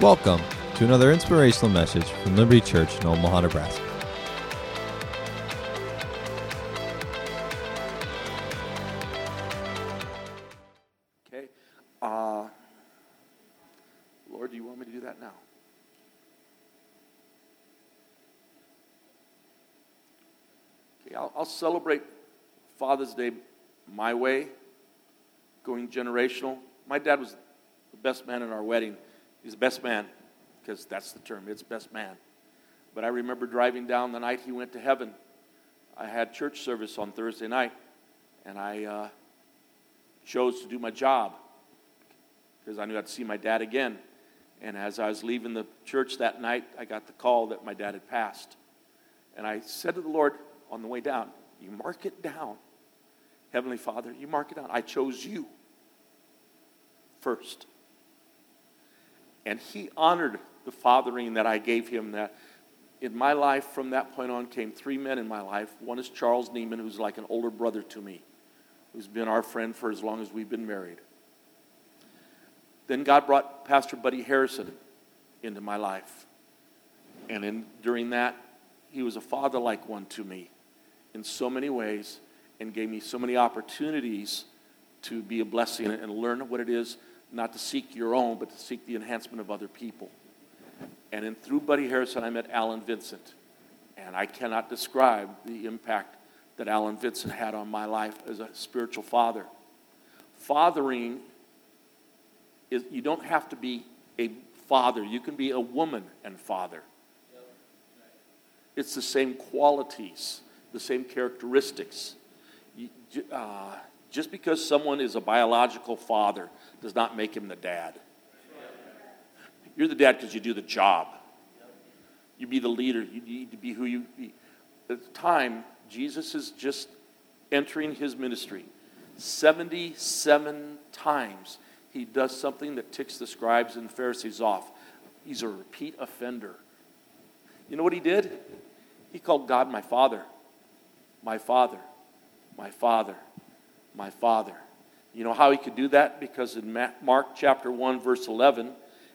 Welcome to another inspirational message from Liberty Church in Omaha, Nebraska. Okay. Uh, Lord, do you want me to do that now? Okay, I'll, I'll celebrate Father's Day my way, going generational. My dad was the best man in our wedding. He's the best man, because that's the term, it's best man. But I remember driving down the night he went to heaven. I had church service on Thursday night, and I uh, chose to do my job because I knew I'd see my dad again. And as I was leaving the church that night, I got the call that my dad had passed. And I said to the Lord on the way down, You mark it down. Heavenly Father, you mark it down. I chose you first. And he honored the fathering that I gave him. That in my life, from that point on, came three men in my life. One is Charles Nieman, who's like an older brother to me, who's been our friend for as long as we've been married. Then God brought Pastor Buddy Harrison into my life. And in, during that, he was a father like one to me in so many ways and gave me so many opportunities to be a blessing and learn what it is not to seek your own, but to seek the enhancement of other people. And then through Buddy Harrison, I met Alan Vincent. And I cannot describe the impact that Alan Vincent had on my life as a spiritual father. Fathering is you don't have to be a father, you can be a woman and father. It's the same qualities, the same characteristics. You, uh, just because someone is a biological father does not make him the dad. You're the dad because you do the job. You be the leader. You need to be who you be. At the time, Jesus is just entering his ministry. 77 times he does something that ticks the scribes and Pharisees off. He's a repeat offender. You know what he did? He called God my father. My father. My father. My father. You know how he could do that? Because in Mark chapter 1, verse 11,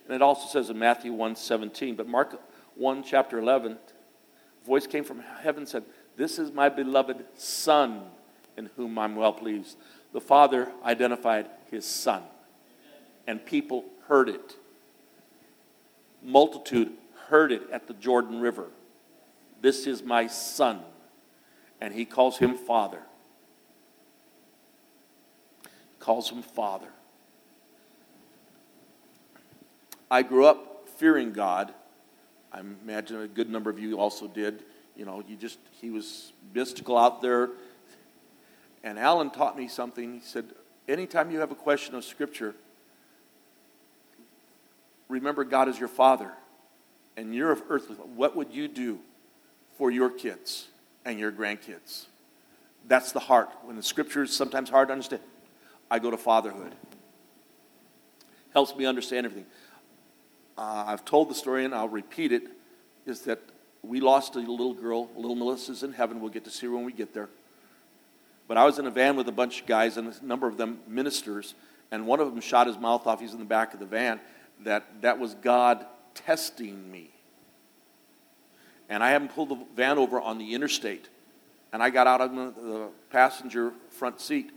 and it also says in Matthew 1 17, but Mark 1, chapter 11, voice came from heaven said, This is my beloved Son in whom I'm well pleased. The Father identified his Son, and people heard it. Multitude heard it at the Jordan River. This is my Son, and he calls him Father calls him Father. I grew up fearing God. I imagine a good number of you also did. You know, you just, he was mystical out there. And Alan taught me something. He said, anytime you have a question of Scripture, remember God is your Father. And you're of earthly. What would you do for your kids and your grandkids? That's the heart. When the Scripture is sometimes hard to understand, I go to fatherhood. Helps me understand everything. Uh, I've told the story and I'll repeat it is that we lost a little girl. Little Melissa's in heaven. We'll get to see her when we get there. But I was in a van with a bunch of guys, and a number of them ministers, and one of them shot his mouth off. He's in the back of the van. That, that was God testing me. And I haven't pulled the van over on the interstate. And I got out of the passenger front seat,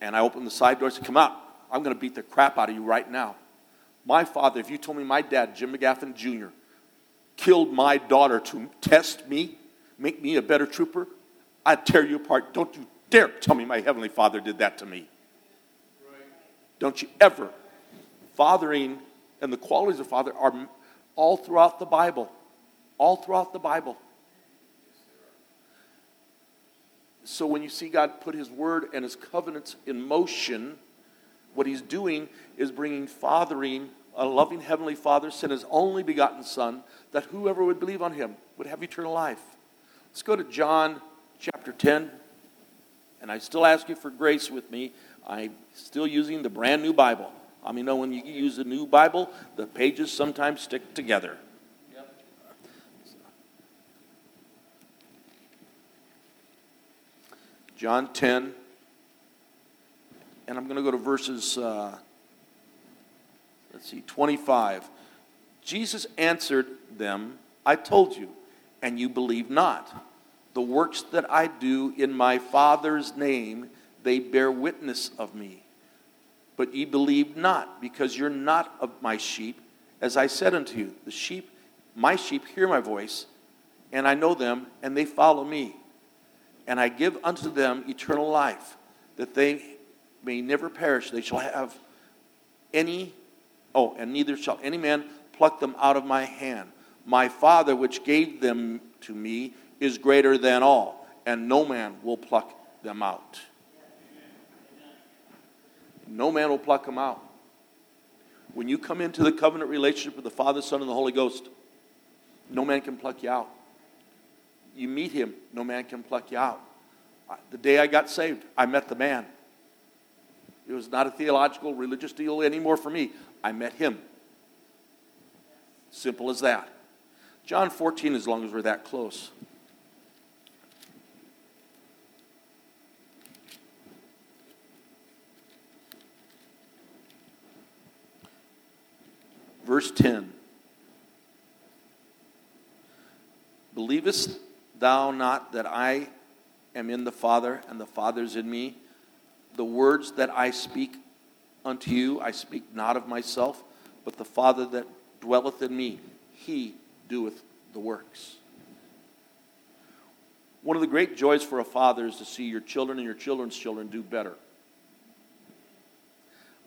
and I opened the side door and said, Come out. I'm going to beat the crap out of you right now. My father, if you told me my dad, Jim McGaffin Jr., killed my daughter to test me, make me a better trooper, I'd tear you apart. Don't you dare tell me my Heavenly Father did that to me. Don't you ever. Fathering and the qualities of father are all throughout the Bible. All throughout the Bible. So when you see God put His word and His covenants in motion, what He's doing is bringing fathering, a loving Heavenly Father sent His only begotten Son, that whoever would believe on Him would have eternal life. Let's go to John chapter 10. And I still ask you for grace with me. I'm still using the brand new Bible. I mean, you know when you use a new Bible, the pages sometimes stick together. John 10, and I'm going to go to verses, uh, let's see, 25. Jesus answered them, I told you, and you believe not. The works that I do in my Father's name, they bear witness of me. But ye believe not, because you're not of my sheep. As I said unto you, the sheep, my sheep, hear my voice, and I know them, and they follow me. And I give unto them eternal life, that they may never perish. They shall have any, oh, and neither shall any man pluck them out of my hand. My Father, which gave them to me, is greater than all, and no man will pluck them out. No man will pluck them out. When you come into the covenant relationship with the Father, Son, and the Holy Ghost, no man can pluck you out. You meet him, no man can pluck you out. The day I got saved, I met the man. It was not a theological, religious deal anymore for me. I met him. Simple as that. John 14, as long as we're that close. Verse 10 Believest thou not that I am in the Father, and the Father's in me? The words that I speak unto you, I speak not of myself, but the Father that dwelleth in me, he doeth the works. One of the great joys for a father is to see your children and your children's children do better.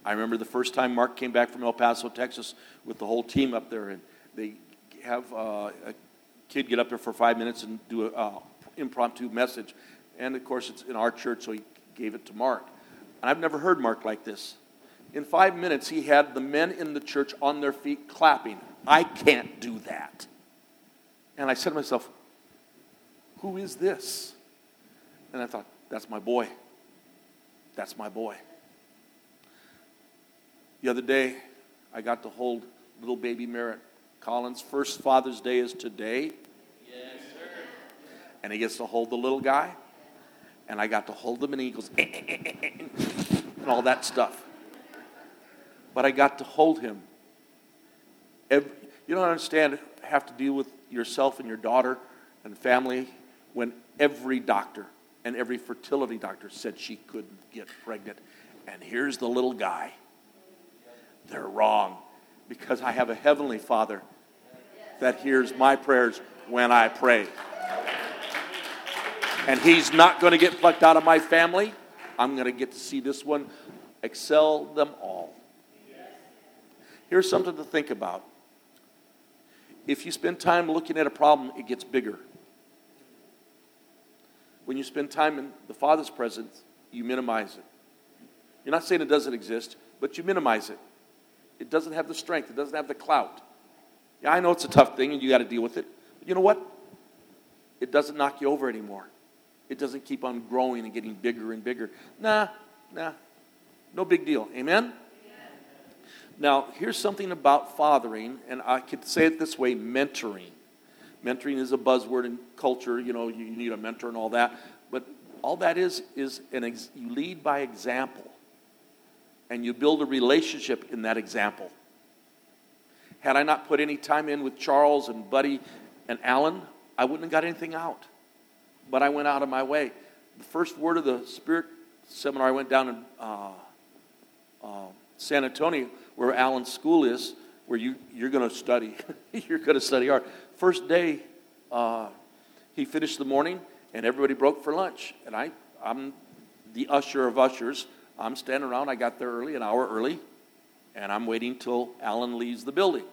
I remember the first time Mark came back from El Paso, Texas, with the whole team up there, and they have uh, a kid get up there for five minutes and do an uh, impromptu message. And of course, it's in our church, so he gave it to Mark. And I've never heard Mark like this. In five minutes, he had the men in the church on their feet clapping. I can't do that. And I said to myself, Who is this? And I thought, That's my boy. That's my boy. The other day, I got to hold little baby Merritt. Collins' first Father's Day is today. Yes, sir. And he gets to hold the little guy. And I got to hold him, and he goes, eh, eh, eh, and all that stuff but I got to hold him. Every, you don't understand, have to deal with yourself and your daughter and family when every doctor and every fertility doctor said she couldn't get pregnant. And here's the little guy. They're wrong because I have a heavenly father that hears my prayers when I pray. And he's not going to get plucked out of my family. I'm going to get to see this one excel them all. Here's something to think about. If you spend time looking at a problem, it gets bigger. When you spend time in the Father's presence, you minimize it. You're not saying it doesn't exist, but you minimize it. It doesn't have the strength, it doesn't have the clout. Yeah, I know it's a tough thing and you got to deal with it. But you know what? It doesn't knock you over anymore. It doesn't keep on growing and getting bigger and bigger. Nah, nah. No big deal. Amen? Now, here's something about fathering, and I could say it this way mentoring. Mentoring is a buzzword in culture, you know, you need a mentor and all that. But all that is, is an ex- you lead by example, and you build a relationship in that example. Had I not put any time in with Charles and Buddy and Alan, I wouldn't have got anything out. But I went out of my way. The first word of the Spirit seminar I went down in uh, uh, San Antonio where Alan's school is, where you, you're going to study. you're going to study art. First day, uh, he finished the morning, and everybody broke for lunch. And I, I'm the usher of ushers. I'm standing around. I got there early, an hour early, and I'm waiting till Alan leaves the building.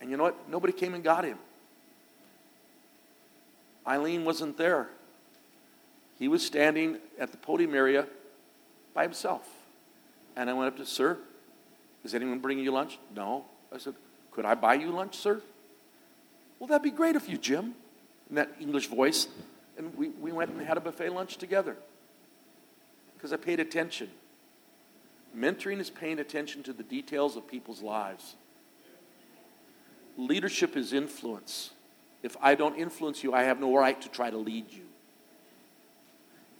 And you know what? Nobody came and got him. Eileen wasn't there. He was standing at the podium area by himself. And I went up to, Sir, is anyone bringing you lunch? No. I said, Could I buy you lunch, sir? Well, that'd be great of you, Jim, in that English voice. And we, we went and had a buffet lunch together because I paid attention. Mentoring is paying attention to the details of people's lives. Leadership is influence. If I don't influence you, I have no right to try to lead you.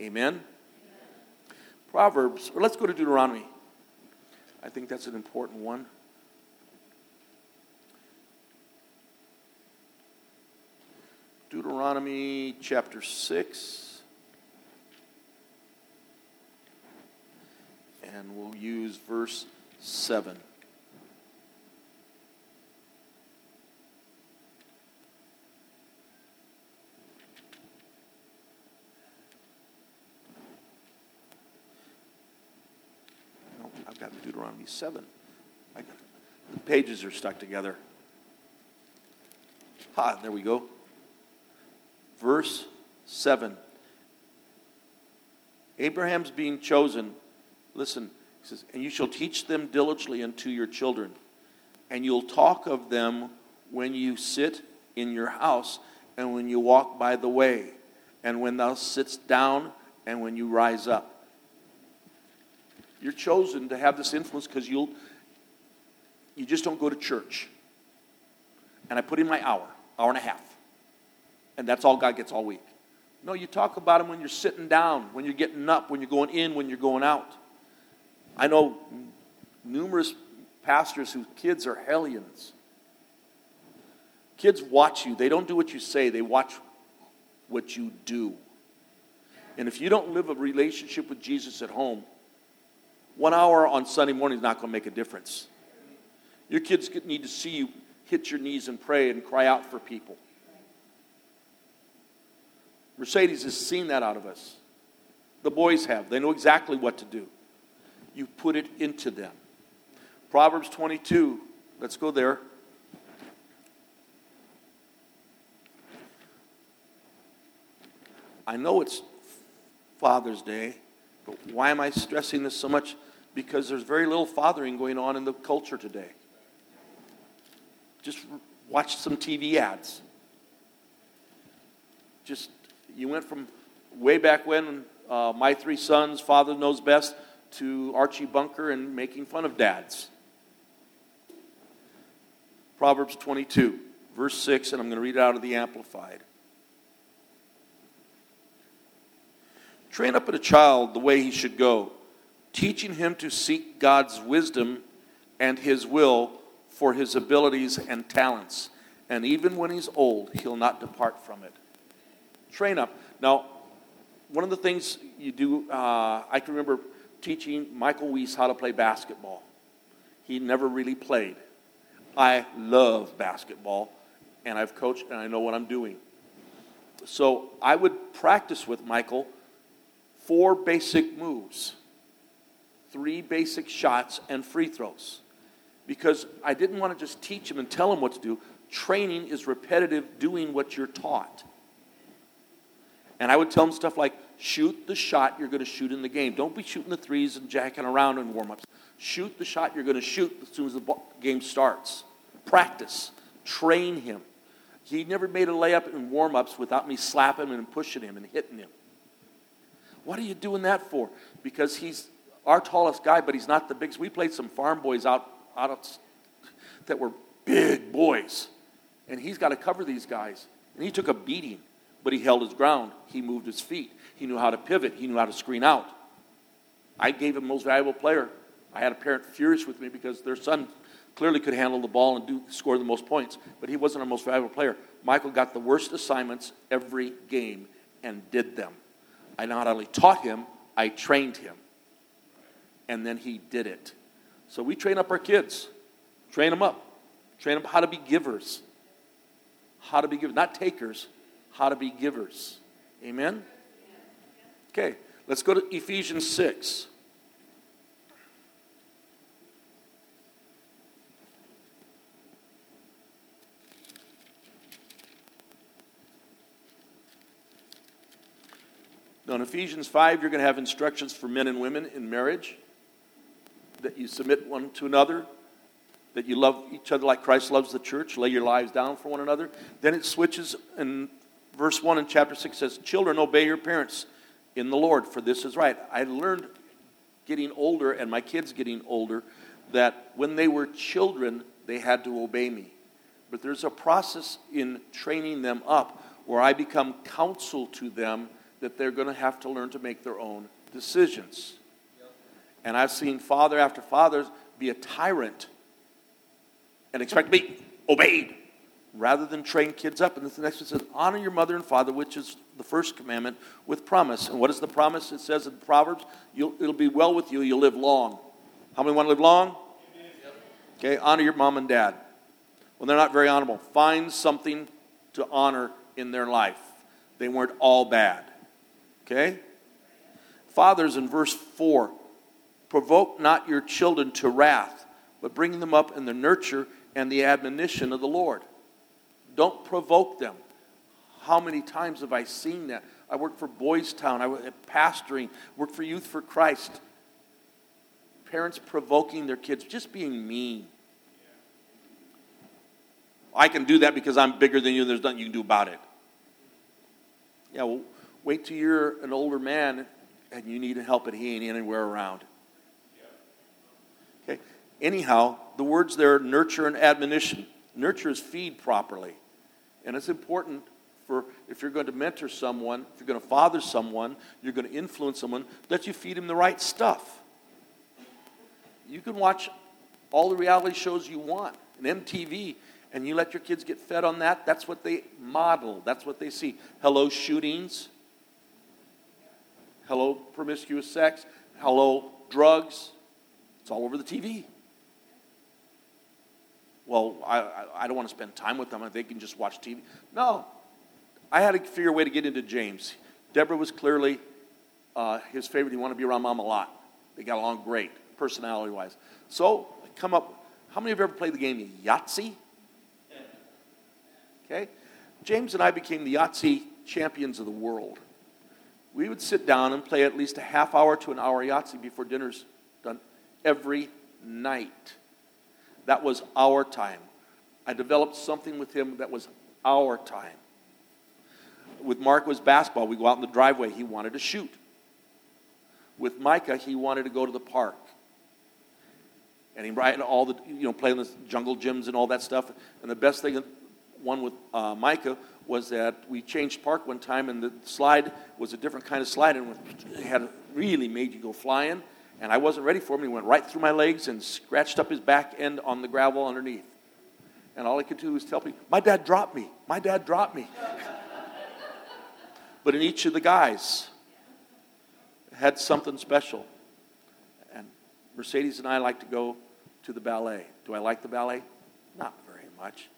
Amen? Proverbs, or let's go to Deuteronomy. I think that's an important one. Deuteronomy chapter 6. And we'll use verse 7. No, I've got Deuteronomy 7. I got, the pages are stuck together. Ha, there we go. Verse 7. Abraham's being chosen. Listen, he says, And you shall teach them diligently unto your children, and you'll talk of them when you sit in your house, and when you walk by the way, and when thou sitst down, and when you rise up. You're chosen to have this influence because you'll you just don't go to church. And I put in my hour, hour and a half. And that's all God gets all week. No, you talk about him when you're sitting down, when you're getting up, when you're going in, when you're going out. I know numerous pastors whose kids are hellions. Kids watch you. They don't do what you say, they watch what you do. And if you don't live a relationship with Jesus at home, one hour on Sunday morning is not going to make a difference. Your kids need to see you hit your knees and pray and cry out for people. Mercedes has seen that out of us. The boys have. They know exactly what to do. You put it into them. Proverbs 22, let's go there. I know it's Father's Day, but why am I stressing this so much? Because there's very little fathering going on in the culture today. Just watch some TV ads. Just, you went from way back when, uh, My Three Sons, Father Knows Best, to Archie Bunker and making fun of dads. Proverbs 22, verse 6, and I'm going to read it out of the Amplified. Train up a child the way he should go, teaching him to seek God's wisdom and his will for his abilities and talents. And even when he's old, he'll not depart from it. Train up. Now, one of the things you do, uh, I can remember teaching Michael Weiss how to play basketball. He never really played. I love basketball, and I've coached, and I know what I'm doing. So I would practice with Michael four basic moves, three basic shots, and free throws because I didn't want to just teach him and tell him what to do. Training is repetitive, doing what you're taught. And I would tell him stuff like shoot the shot you're going to shoot in the game. Don't be shooting the threes and jacking around in warm ups. Shoot the shot you're going to shoot as soon as the game starts. Practice, train him. He never made a layup in warm ups without me slapping him and pushing him and hitting him. What are you doing that for? Because he's our tallest guy, but he's not the biggest. We played some farm boys out out of, that were big boys. And he's got to cover these guys. And he took a beating, but he held his ground. He moved his feet. He knew how to pivot. He knew how to screen out. I gave him most valuable player. I had a parent furious with me because their son clearly could handle the ball and do, score the most points, but he wasn't our most valuable player. Michael got the worst assignments every game and did them. I not only taught him, I trained him. And then he did it. So we train up our kids, train them up, train them how to be givers. How to be givers, not takers, how to be givers. Amen? Okay, let's go to Ephesians 6. Now, in Ephesians 5, you're going to have instructions for men and women in marriage that you submit one to another, that you love each other like Christ loves the church, lay your lives down for one another. Then it switches, and verse 1 in chapter 6 says, Children, obey your parents in the Lord, for this is right. I learned getting older, and my kids getting older, that when they were children, they had to obey me. But there's a process in training them up where I become counsel to them that they're going to have to learn to make their own decisions. And I've seen father after father be a tyrant and expect to be obeyed. rather than train kids up. And the next one says, honor your mother and father, which is the first commandment, with promise. And what is the promise? It says in Proverbs, it'll be well with you, you'll live long. How many want to live long? Okay, honor your mom and dad. When they're not very honorable, find something to honor in their life. They weren't all bad. Okay? Fathers, in verse 4, provoke not your children to wrath, but bring them up in the nurture and the admonition of the Lord. Don't provoke them. How many times have I seen that? I worked for Boys Town, I was pastoring, worked for Youth for Christ. Parents provoking their kids, just being mean. I can do that because I'm bigger than you, there's nothing you can do about it. Yeah, well, wait till you're an older man and you need help and he ain't anywhere around. Okay. Anyhow, the words there nurture and admonition. Nurture is feed properly. And it's important for if you're going to mentor someone, if you're going to father someone, you're going to influence someone, that you feed him the right stuff. You can watch all the reality shows you want. And MTV and you let your kids get fed on that, that's what they model, that's what they see. Hello, shootings. Hello, promiscuous sex. Hello, drugs. It's all over the TV. Well, I, I don't want to spend time with them. They can just watch TV. No. I had to figure a way to get into James. Deborah was clearly uh, his favorite. He wanted to be around mom a lot. They got along great, personality wise. So, I come up. How many of you ever played the game Yahtzee? Okay? James and I became the Yahtzee champions of the world. We would sit down and play at least a half hour to an hour Yahtzee before dinner's done every night. That was our time. I developed something with him that was our time. With Mark was basketball. We go out in the driveway. He wanted to shoot. With Micah, he wanted to go to the park. And he ran all the, you know, playing the jungle gyms and all that stuff. And the best thing one with uh, Micah was that we changed park one time and the slide was a different kind of slide and it had really made you go flying. And I wasn't ready for him. He went right through my legs and scratched up his back end on the gravel underneath. And all I could do was tell me, My dad dropped me. My dad dropped me. but in each of the guys had something special. And Mercedes and I like to go to the ballet. Do I like the ballet? Not very much.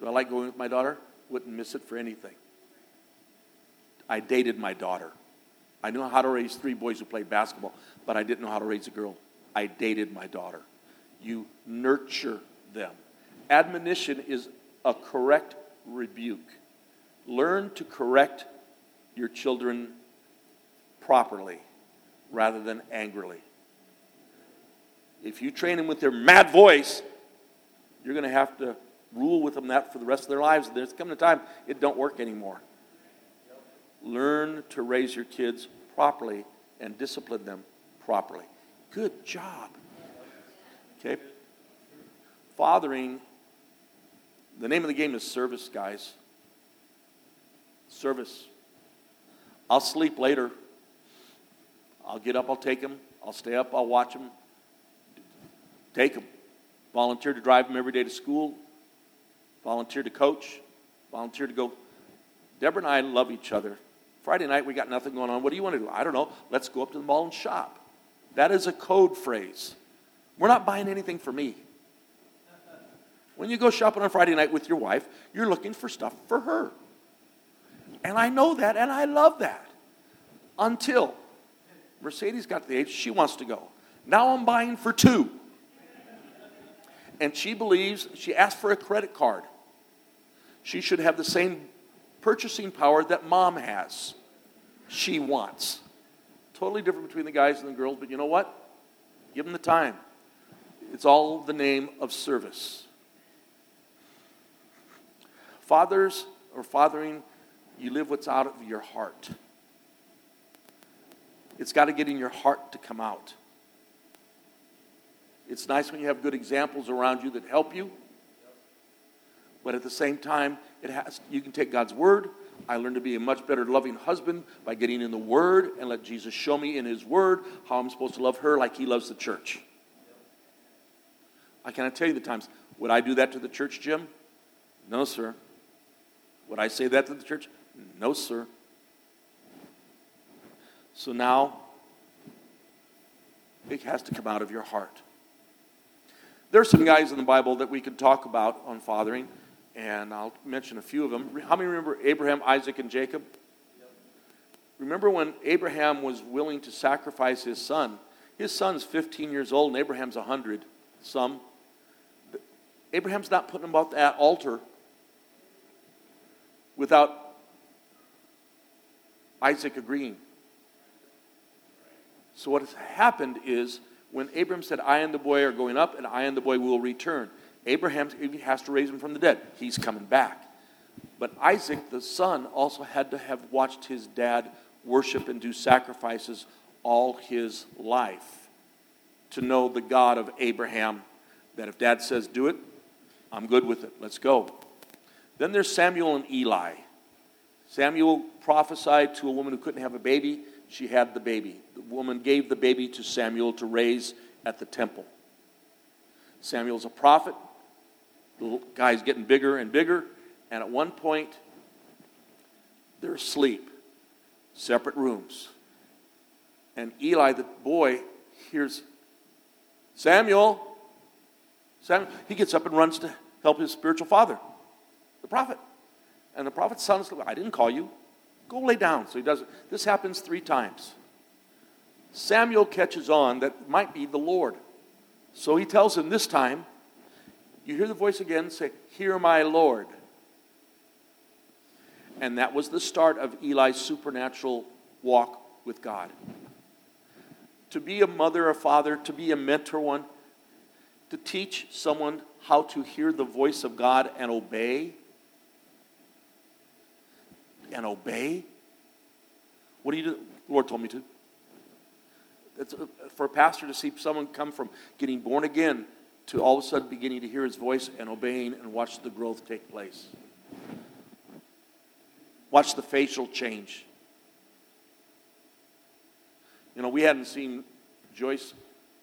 Do I like going with my daughter? Wouldn't miss it for anything. I dated my daughter. I knew how to raise three boys who played basketball, but I didn't know how to raise a girl. I dated my daughter. You nurture them. Admonition is a correct rebuke. Learn to correct your children properly rather than angrily. If you train them with their mad voice, you're going to have to rule with them that for the rest of their lives. And There's coming a time it don't work anymore. Learn to raise your kids properly and discipline them properly. Good job. Okay? Fathering, the name of the game is service, guys. Service. I'll sleep later. I'll get up, I'll take him. I'll stay up, I'll watch him. Take him. Volunteer to drive him every day to school Volunteer to coach, Volunteer to go. Deborah and I love each other. Friday night, we got nothing going on. What do you want to do? I don't know. Let's go up to the mall and shop. That is a code phrase. We're not buying anything for me. When you go shopping on Friday night with your wife, you're looking for stuff for her. And I know that and I love that. Until Mercedes got to the age she wants to go. Now I'm buying for two. And she believes, she asked for a credit card she should have the same purchasing power that mom has. She wants. Totally different between the guys and the girls, but you know what? Give them the time. It's all the name of service. Fathers or fathering, you live what's out of your heart. It's got to get in your heart to come out. It's nice when you have good examples around you that help you. But at the same time, it has, you can take God's word. I learned to be a much better loving husband by getting in the word and let Jesus show me in his word how I'm supposed to love her like he loves the church. I cannot tell you the times. Would I do that to the church, Jim? No, sir. Would I say that to the church? No, sir. So now, it has to come out of your heart. There are some guys in the Bible that we could talk about on fathering, and I'll mention a few of them. How many remember Abraham, Isaac, and Jacob? Remember when Abraham was willing to sacrifice his son? His son's 15 years old, and Abraham's 100, some. Abraham's not putting him about that altar without Isaac agreeing. So, what has happened is when Abram said, I and the boy are going up, and I and the boy will return, Abraham has to raise him from the dead. He's coming back. But Isaac, the son, also had to have watched his dad worship and do sacrifices all his life to know the God of Abraham, that if dad says do it, I'm good with it. Let's go. Then there's Samuel and Eli. Samuel prophesied to a woman who couldn't have a baby. She had the baby. The woman gave the baby to Samuel to raise at the temple. Samuel's a prophet. The guy's getting bigger and bigger. And at one point, they're asleep, separate rooms. And Eli, the boy, hears Samuel. Samuel. He gets up and runs to help his spiritual father, the prophet. And the prophet's son is, I didn't call you. Go lay down. So he does it. This happens three times. Samuel catches on that might be the Lord. So he tells him this time, you hear the voice again, say, Hear my Lord. And that was the start of Eli's supernatural walk with God. To be a mother or father, to be a mentor one, to teach someone how to hear the voice of God and obey. And obey. What do you do? The Lord told me to. It's for a pastor to see someone come from getting born again to all of a sudden beginning to hear his voice and obeying and watch the growth take place. Watch the facial change. You know, we hadn't seen Joyce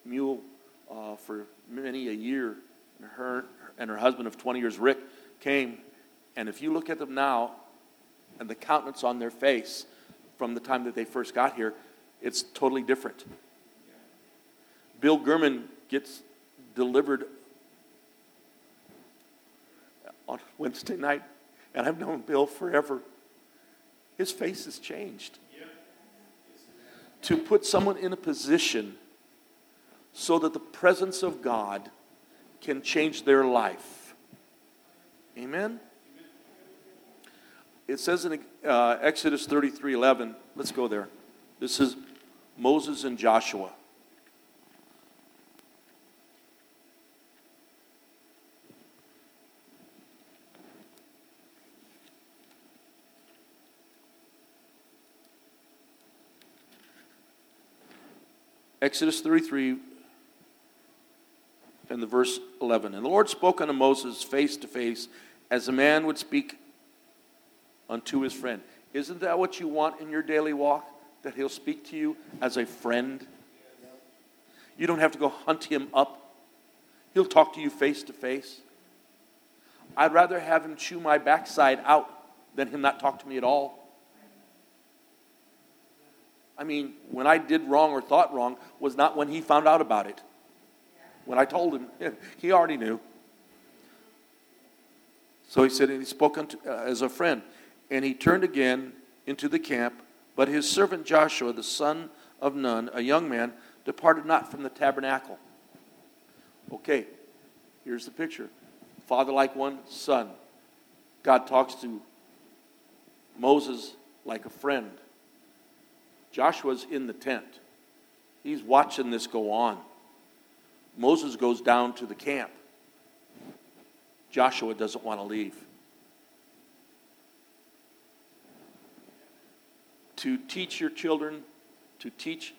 Mule uh, for many a year. And her and her husband of 20 years, Rick, came. And if you look at them now and the countenance on their face from the time that they first got here, it's totally different. Bill Gurman gets delivered on Wednesday night, and I've known Bill forever. His face has changed. To put someone in a position so that the presence of God can change their life. Amen? It says in uh, Exodus 33 11, let's go there. This is Moses and Joshua. Exodus 33 and the verse 11. And the Lord spoke unto Moses face to face as a man would speak unto his friend. Isn't that what you want in your daily walk? That he'll speak to you as a friend? You don't have to go hunt him up. He'll talk to you face to face. I'd rather have him chew my backside out than him not talk to me at all. I mean, when I did wrong or thought wrong was not when he found out about it. When I told him, he already knew. So he said, and he spoke unto, uh, as a friend. And he turned again into the camp, but his servant Joshua, the son of Nun, a young man, departed not from the tabernacle. Okay, here's the picture father like one, son. God talks to Moses like a friend. Joshua's in the tent. He's watching this go on. Moses goes down to the camp. Joshua doesn't want to leave. To teach your children, to teach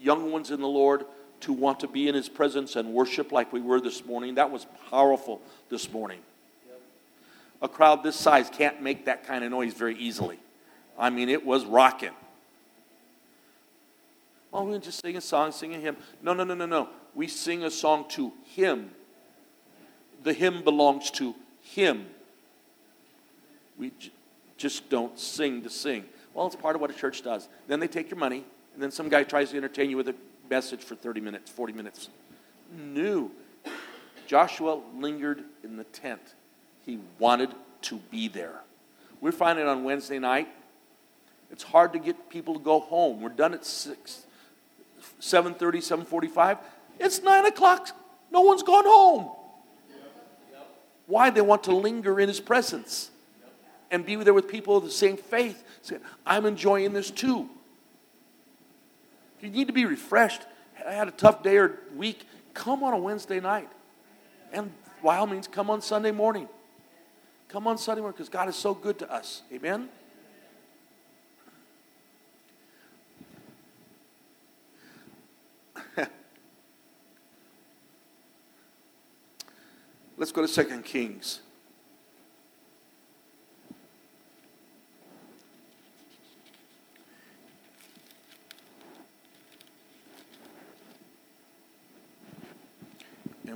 young ones in the Lord to want to be in His presence and worship like we were this morning, that was powerful this morning. A crowd this size can't make that kind of noise very easily. I mean, it was rocking. Oh, we're just sing a song, sing a hymn. No, no, no, no, no. We sing a song to Him. The hymn belongs to Him. We, just don't sing to sing. Well, it's part of what a church does. Then they take your money, and then some guy tries to entertain you with a message for 30 minutes, 40 minutes. New. Joshua lingered in the tent. He wanted to be there. We're finding on Wednesday night, it's hard to get people to go home. We're done at 6, 7.30, 7.45. It's 9 o'clock. No one's gone home. Why? They want to linger in his presence and be there with people of the same faith. Saying, I'm enjoying this too. If you need to be refreshed, I had a tough day or week, come on a Wednesday night. And by all means, come on Sunday morning. Come on Sunday morning because God is so good to us. Amen? Let's go to Second Kings.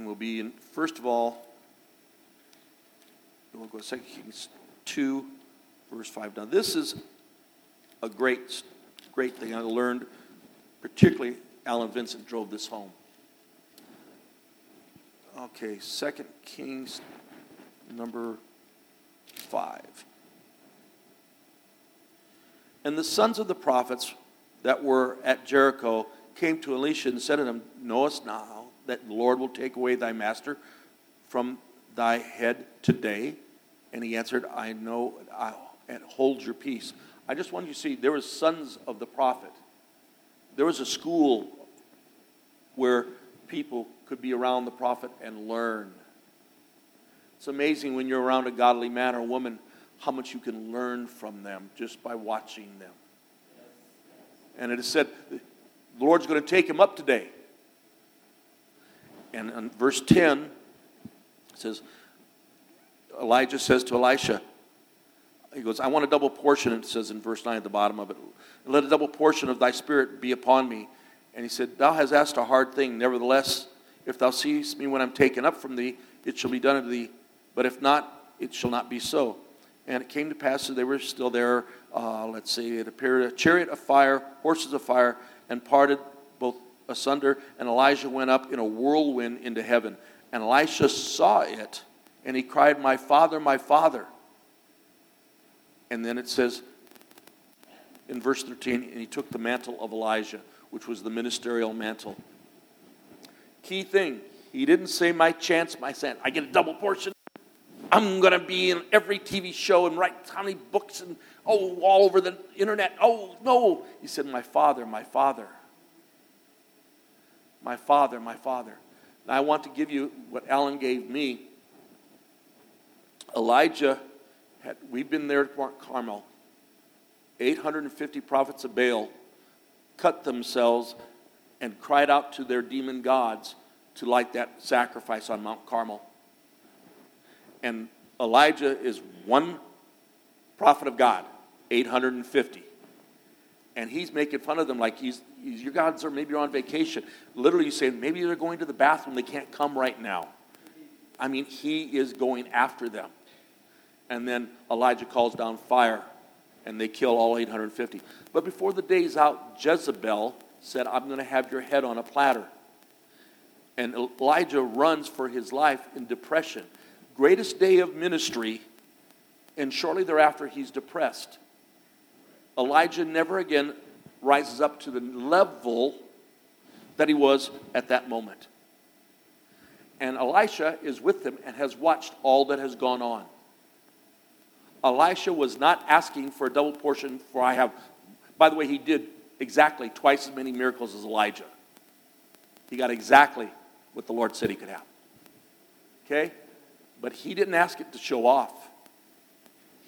And we'll be in, first of all, we'll go to 2 Kings 2, verse 5. Now, this is a great, great thing I learned, particularly Alan Vincent drove this home. Okay, Second Kings number 5. And the sons of the prophets that were at Jericho came to Elisha and said to him, Knowest now that the Lord will take away thy master from thy head today? And he answered, I know, I, and hold your peace. I just want you to see, there was sons of the prophet. There was a school where people could be around the prophet and learn. It's amazing when you're around a godly man or woman how much you can learn from them just by watching them. And it is said, the Lord's going to take him up today. And in verse 10, it says, Elijah says to Elisha, he goes, I want a double portion, and it says in verse 9 at the bottom of it. Let a double portion of thy spirit be upon me. And he said, Thou hast asked a hard thing. Nevertheless, if thou seest me when I'm taken up from thee, it shall be done unto thee. But if not, it shall not be so. And it came to pass that they were still there. Uh, let's see, it appeared a chariot of fire, horses of fire, and parted asunder. And Elijah went up in a whirlwind into heaven. And Elisha saw it, and he cried, My father, my father. And then it says in verse 13, and he took the mantle of Elijah, which was the ministerial mantle. Key thing, he didn't say, My chance, my cent. I get a double portion. I'm going to be in every TV show and write many books and, oh, all over the internet. Oh, no. He said, My father, my father. My father, my father. Now, I want to give you what Alan gave me. Elijah, had, we've been there at Mount Carmel. 850 prophets of Baal cut themselves and cried out to their demon gods to light that sacrifice on Mount Carmel. And Elijah is one prophet of God, 850. And he's making fun of them like he's your gods are maybe you're on vacation. Literally, you say, maybe they're going to the bathroom, they can't come right now. I mean, he is going after them. And then Elijah calls down fire, and they kill all 850. But before the day's out, Jezebel said, I'm going to have your head on a platter. And Elijah runs for his life in depression. Greatest day of ministry, and shortly thereafter, he's depressed. Elijah never again rises up to the level that he was at that moment. And Elisha is with them and has watched all that has gone on. Elisha was not asking for a double portion, for I have, by the way, he did exactly twice as many miracles as Elijah. He got exactly what the Lord said he could have. Okay? But he didn't ask it to show off.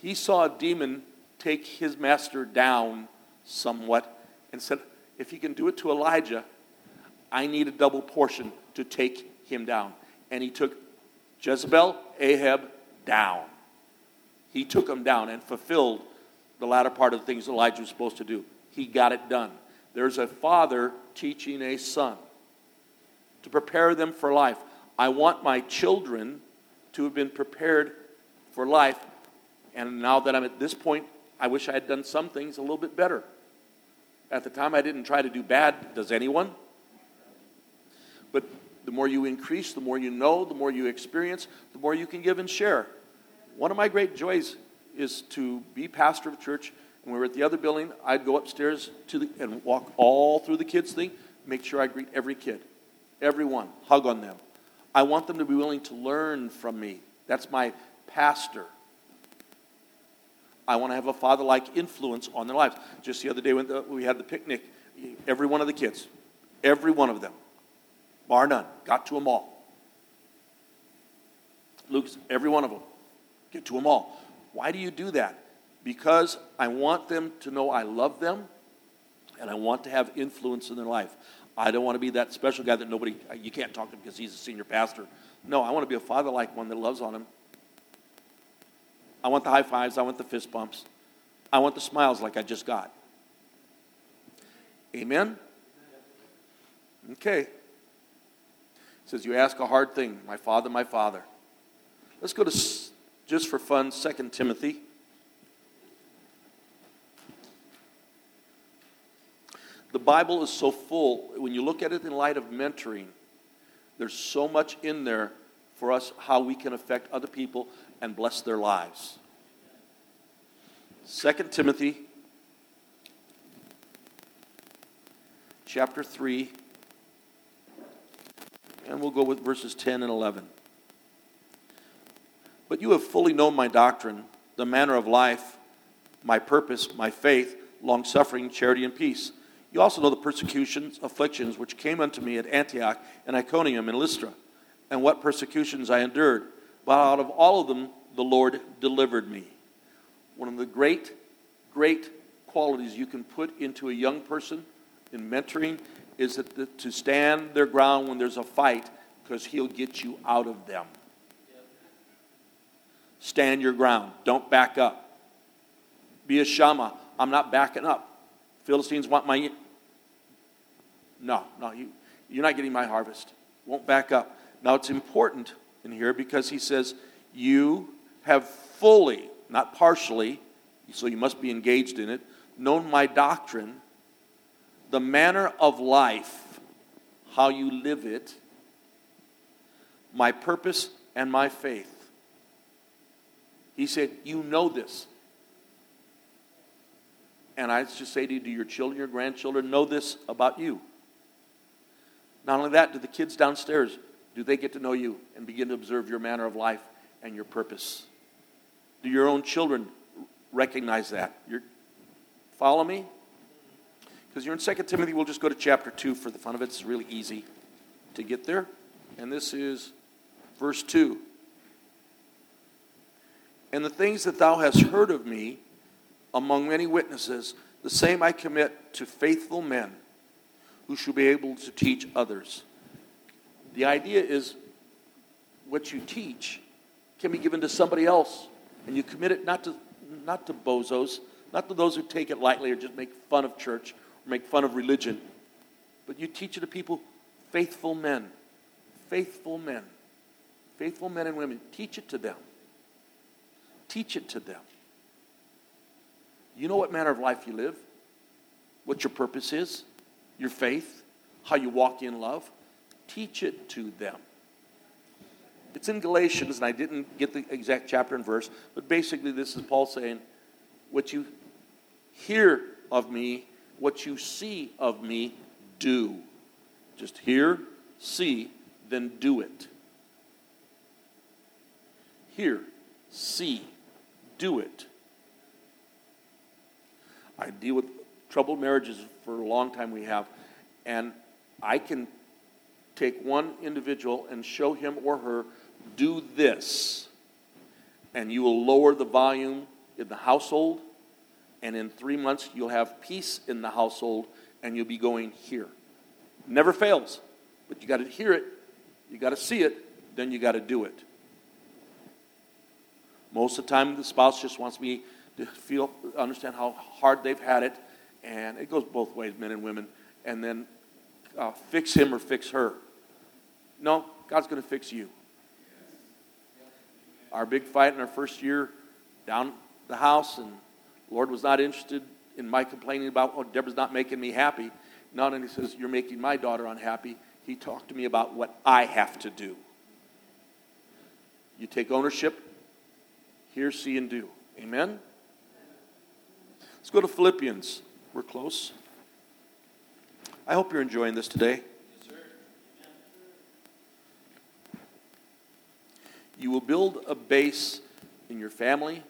He saw a demon take his master down somewhat and said, If he can do it to Elijah, I need a double portion to take him down. And he took Jezebel, Ahab down. He took them down and fulfilled the latter part of the things Elijah was supposed to do he got it done. There's a father teaching a son to prepare them for life. I want my children to have been prepared for life And now that I'm at this point, I wish I had done some things a little bit better. At the time, I didn't try to do bad. Does anyone? But the more you increase, the more you know, the more you experience, the more you can give and share. One of my great joys is to be pastor of church. When we were at the other building, I'd go upstairs to the, and walk all through the kids' thing, make sure I greet every kid, everyone, hug on them. I want them to be willing to learn from me. That's my pastor. I want to have a father like influence on their lives. Just the other day when the, we had the picnic, every one of the kids, every one of them, bar none, got to them all. Luke's, every one of them, get to them all. Why do you do that? Because I want them to know I love them and I want to have influence in their life. I don't want to be that special guy that nobody, you can't talk to because he's a senior pastor. No, I want to be a father like one that loves on him. I want the high fives. I want the fist bumps. I want the smiles like I just got. Amen? Okay. Says, You ask a hard thing, my father, my father. Let's go to, just for fun, 2 Timothy. The Bible is so full. When you look at it in light of mentoring, there's so much in there for us how we can affect other people and bless their lives. 2 Timothy chapter 3 and we'll go with verses 10 and 11. But you have fully known my doctrine, the manner of life, my purpose, my faith, long suffering, charity, and peace you also know the persecutions, afflictions which came unto me at Antioch and Iconium and Lystra, and what persecutions I endured. But out of all of them, the Lord delivered me. One of the great, great qualities you can put into a young person in mentoring is that the, to stand their ground when there's a fight, because He'll get you out of them. Stand your ground. Don't back up. Be a Shammah. I'm not backing up. Philistines want my no, no, you, you're not getting my harvest. Won't back up. Now, it's important in here because he says, You have fully, not partially, so you must be engaged in it, known my doctrine, the manner of life, how you live it, my purpose, and my faith. He said, You know this. And I just say to you, do your children, your grandchildren know this about you? Not only that, do the kids downstairs, do they get to know you and begin to observe your manner of life and your purpose? Do your own children recognize that? You're, follow me? Because you're in 2 Timothy, we'll just go to chapter 2 for the fun of it. It's really easy to get there. And this is verse 2. And the things that thou hast heard of me among many witnesses, the same I commit to faithful men who shall be able to teach others. The idea is what you teach can be given to somebody else, and you commit it not to, not to bozos, not to those who take it lightly or just make fun of church or make fun of religion, but you teach it to people, faithful men, faithful men, faithful men and women. Teach it to them. Teach it to them. You know what manner of life you live, what your purpose is your faith, how you walk in love, teach it to them. It's in Galatians, and I didn't get the exact chapter and verse, but basically, this is Paul saying, What you hear of me, what you see of me, do. Just hear, see, then do it. Hear, see, do it. I deal with troubled marriages for a long time we have. And I can take one individual and show him or her, do this. And you will lower the volume in the household. And in three months, you'll have peace in the household and you'll be going here. Never fails. But you got to hear it, you got to see it, then you got to do it. Most of the time, the spouse just wants me to feel, understand how hard they've had it and it goes both ways, men and women, and then uh, fix him or fix her. No, God's going to fix you. Our big fight in our first year down the house, and Lord was not interested in my complaining about, oh, Deborah's not making me happy. Not he says, You're making my daughter unhappy, he talked to me about what I have to do. You take ownership, hear, see, and do. Amen? Let's go to Philippians. We're close. I hope you're enjoying this today. You will build a base in your family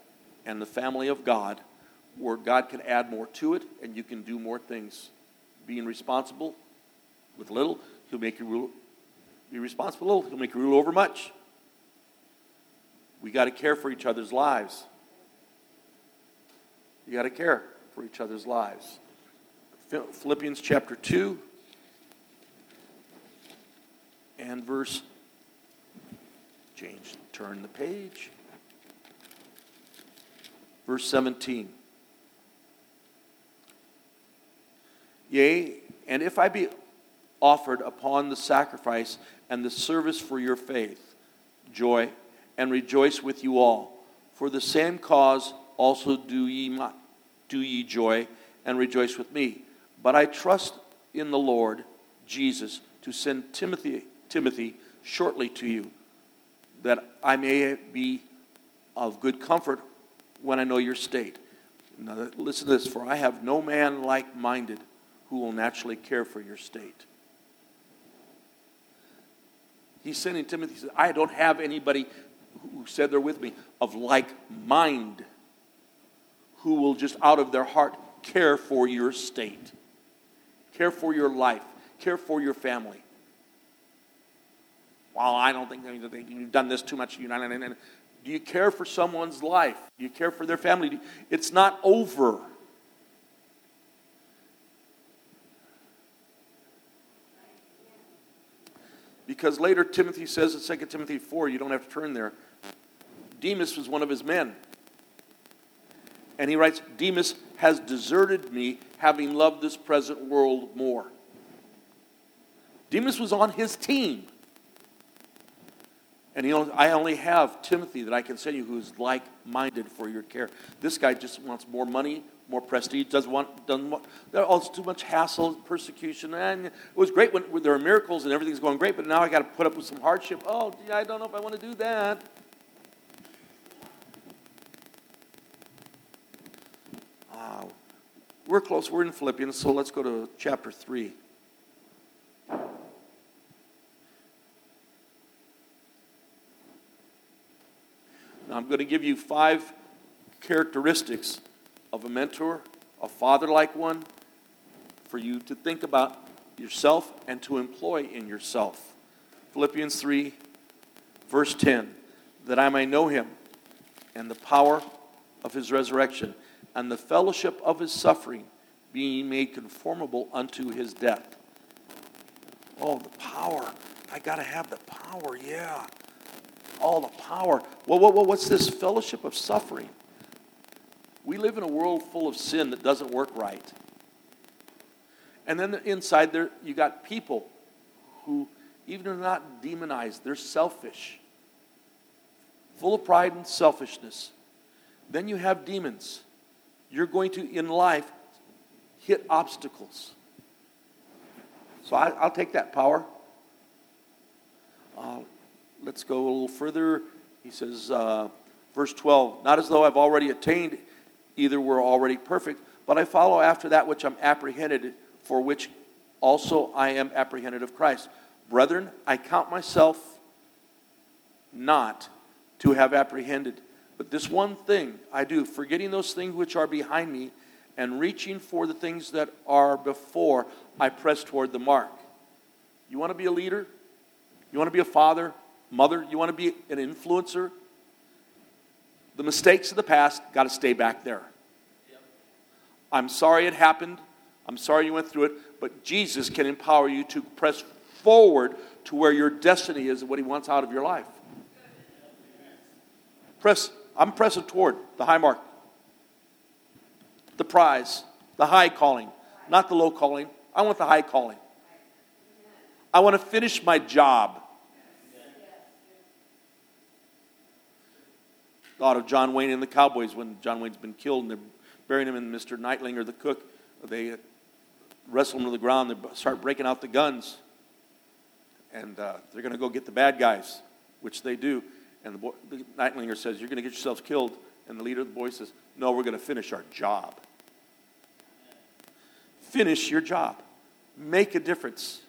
and the family of God where God can add more to it and you can do more things. Being responsible with little, He'll make you rule. Be responsible little, He'll make you rule over much. We got to care for each other's lives. You got to care for each other's lives. Philippians chapter 2 and verse change turn the page verse 17 Yea, and if I be offered upon the sacrifice and the service for your faith, joy, and rejoice with you all. For the same cause also do ye, do ye joy and rejoice with me. But I trust in the Lord Jesus to send Timothy, Timothy shortly to you, that I may be of good comfort when I know your state. Now, listen to this for I have no man like minded who will naturally care for your state. He's sending Timothy, he says, I don't have anybody who said they're with me of like mind who will just out of their heart care for your state, care for your life, care for your family. Well, I don't think you've done this too much. Do you care for someone's life? Do you care for their family? It's not over. Because later Timothy says in 2 Timothy 4, you don't have to turn there, Demas was one of his men. And he writes, Demas has deserted me, having loved this present world more. Demas was on his team. And he only, I only have Timothy that I can send you who's like minded for your care. This guy just wants more money, more prestige, doesn't want, doesn't want, too much hassle, persecution. And it was great when, when there are miracles and everything's going great, but now I got to put up with some hardship. Oh, gee, I don't know if I want to do that. Uh, we're close. We're in Philippians, so let's go to chapter 3. Now, I'm going to give you five characteristics of a mentor, a father like one, for you to think about yourself and to employ in yourself. Philippians 3, verse 10 that I may know him and the power of his resurrection and the fellowship of his suffering, being made conformable unto his death. Oh, the power. I got to have the power, yeah. All the power. Well, what's this fellowship of suffering? We live in a world full of sin that doesn't work right. And then inside there, you got people who, even are not demonized, they're selfish, full of pride and selfishness. Then you have demons you're going to, in life, hit obstacles. So I, will take that power. Uh, let's go a little further. He says, uh, verse 12, not as though I've already attained, either we're already perfect, but I follow after that which I'm apprehended, for which also I am apprehended of Christ. Brethren, I count myself not to have apprehended. But this one thing I do, forgetting those things which are behind me and reaching for the things that are before, I press toward the mark. You want to be a leader? You want to be a father, mother? You want to be an influencer? The mistakes of the past got to stay back there. I'm sorry it happened. I'm sorry you went through it, but Jesus can empower you to press forward to where your destiny is and what He wants out of your life. Press I'm pressing toward the high mark, the prize, the high calling, not the low calling. I want the high calling. I want to finish my job. Thought of John Wayne and the Cowboys when John Wayne's been killed and they're burying him in Mr. Nightlinger, the cook. They wrestle him to the ground. They start breaking out the guns. And uh, they're going to go get the bad guys, which they do. And the, boy, the Nightlinger says, You're going to get yourselves killed. And the leader of the boys says, No, we're going to finish our job. Finish your job. Make a difference.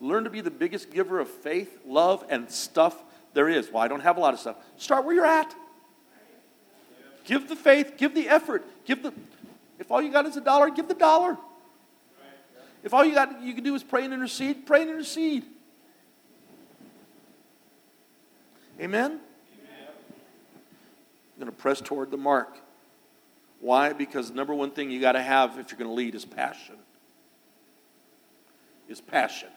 Learn to be the biggest giver of faith, love, and stuff there is. Well, I don't have a lot of stuff. Start where you're at. Give the faith, give the effort, give the. If all you got is a dollar, give the dollar. If all you got you can do is pray and intercede, pray and intercede. Amen. I'm going to press toward the mark. Why? Because the number one thing you got to have if you're going to lead is passion. Is passion.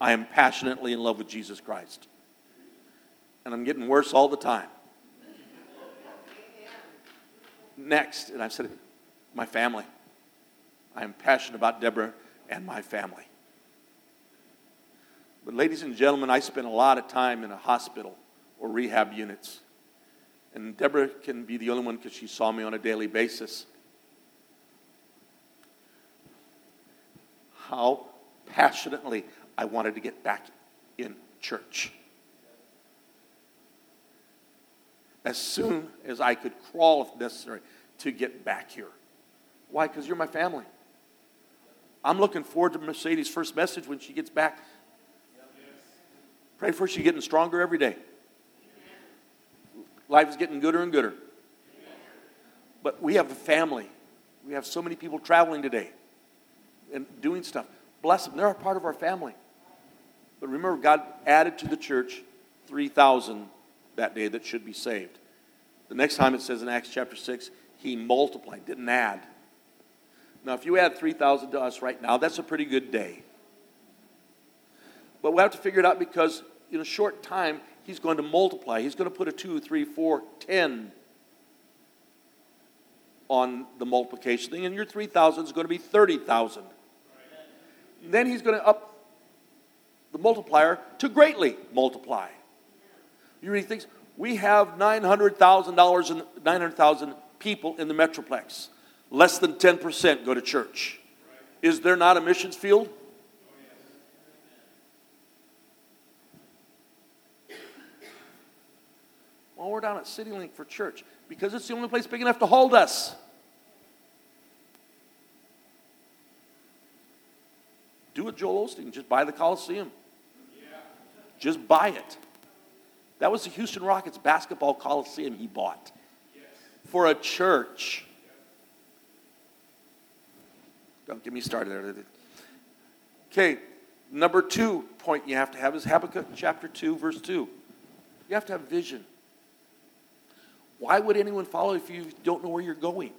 I am passionately in love with Jesus Christ. And I'm getting worse all the time. Next, and I've said my family. I am passionate about Deborah and my family. But, ladies and gentlemen, I spent a lot of time in a hospital or rehab units. And Deborah can be the only one because she saw me on a daily basis. How passionately I wanted to get back in church. As soon as I could crawl, if necessary, to get back here. Why? Because you're my family. I'm looking forward to Mercedes' first message when she gets back. Pray for. She's getting stronger every day. Life is getting gooder and gooder. But we have a family. We have so many people traveling today and doing stuff. Bless them. They're a part of our family. But remember, God added to the church 3,000 that day that should be saved. The next time it says in Acts chapter 6, he multiplied, didn't add. Now, if you add 3,000 to us right now, that's a pretty good day. But we have to figure it out because in a short time, he's going to multiply. He's going to put a 2, 3, 4, 10 on the multiplication thing, and your 3,000 is going to be 30,000. Then he's going to up the multiplier to greatly multiply. You read things? We have $900,000 and 900,000 people in the Metroplex. Less than 10% go to church. Is there not a missions field? Well, we're down at CityLink for church because it's the only place big enough to hold us. Do what Joel Osteen, just buy the Coliseum. Just buy it. That was the Houston Rockets basketball coliseum he bought for a church. Don't get me started there. Okay, number two point you have to have is Habakkuk chapter 2, verse 2. You have to have vision. Why would anyone follow if you don't know where you're going?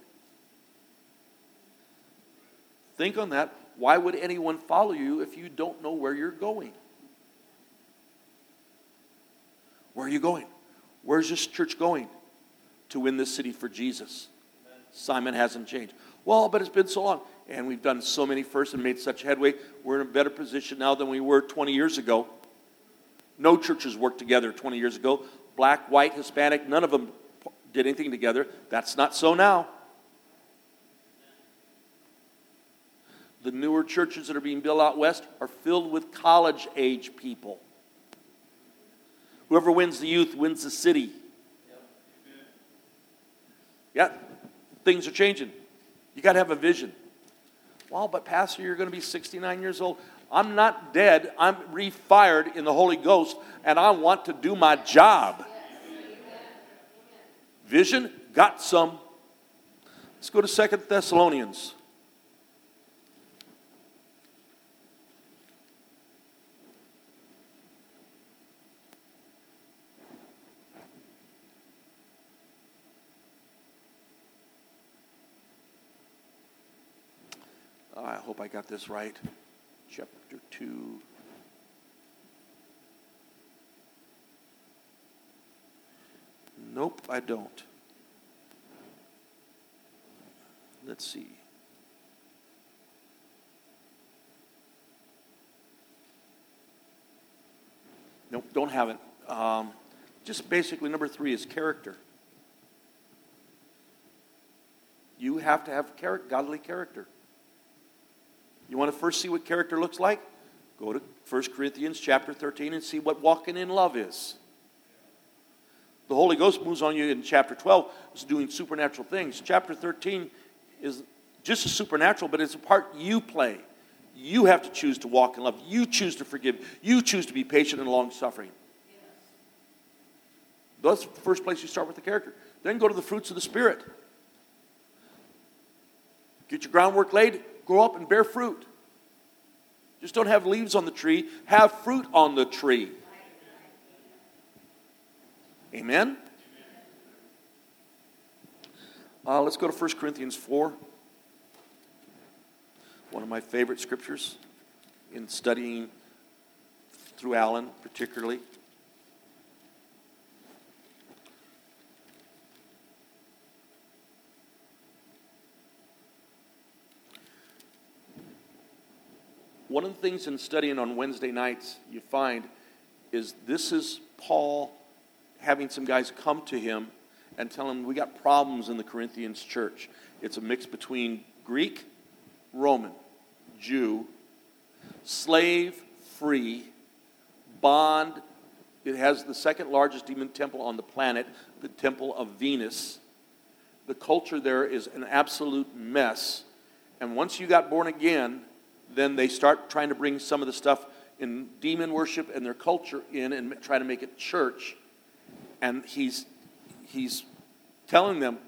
Think on that. Why would anyone follow you if you don't know where you're going? Where are you going? Where's this church going? To win this city for Jesus. Simon hasn't changed. Well, but it's been so long. And we've done so many firsts and made such headway. We're in a better position now than we were 20 years ago. No churches worked together 20 years ago. Black, white, Hispanic, none of them did anything together. That's not so now. The newer churches that are being built out west are filled with college age people. Whoever wins the youth wins the city. Yeah, things are changing. You got to have a vision. Well, but Pastor, you're going to be 69 years old. I'm not dead. I'm refired in the Holy Ghost, and I want to do my job. Vision, got some. Let's go to Second Thessalonians. Oh, I hope I got this right. Chapter 2. Nope, I don't. Let's see. Nope, don't have it. Um, just basically, number three is character. You have to have char- godly character. You want to first see what character looks like? Go to 1 Corinthians chapter 13 and see what walking in love is. The Holy Ghost moves on you in chapter 12, is doing supernatural things. Chapter 13 is just as supernatural, but it's a part you play. You have to choose to walk in love. You choose to forgive. You choose to be patient and long suffering. That's the first place you start with the character. Then go to the fruits of the Spirit. Get your groundwork laid, grow up and bear fruit. Just don't have leaves on the tree, have fruit on the tree. Amen? Uh, let's go to 1 Corinthians 4. One of my favorite scriptures in studying through Allen, particularly. One of the things in studying on Wednesday nights you find is this is Paul having some guys come to him and tell him we got problems in the Corinthians church. It's a mix between Greek, Roman, Jew, slave, free, bond. It has the second largest demon temple on the planet, the Temple of Venus. The culture there is an absolute mess. And once you got born again, then they start trying to bring some of the stuff in demon worship and their culture in and try to make it church. And he's, he's telling them,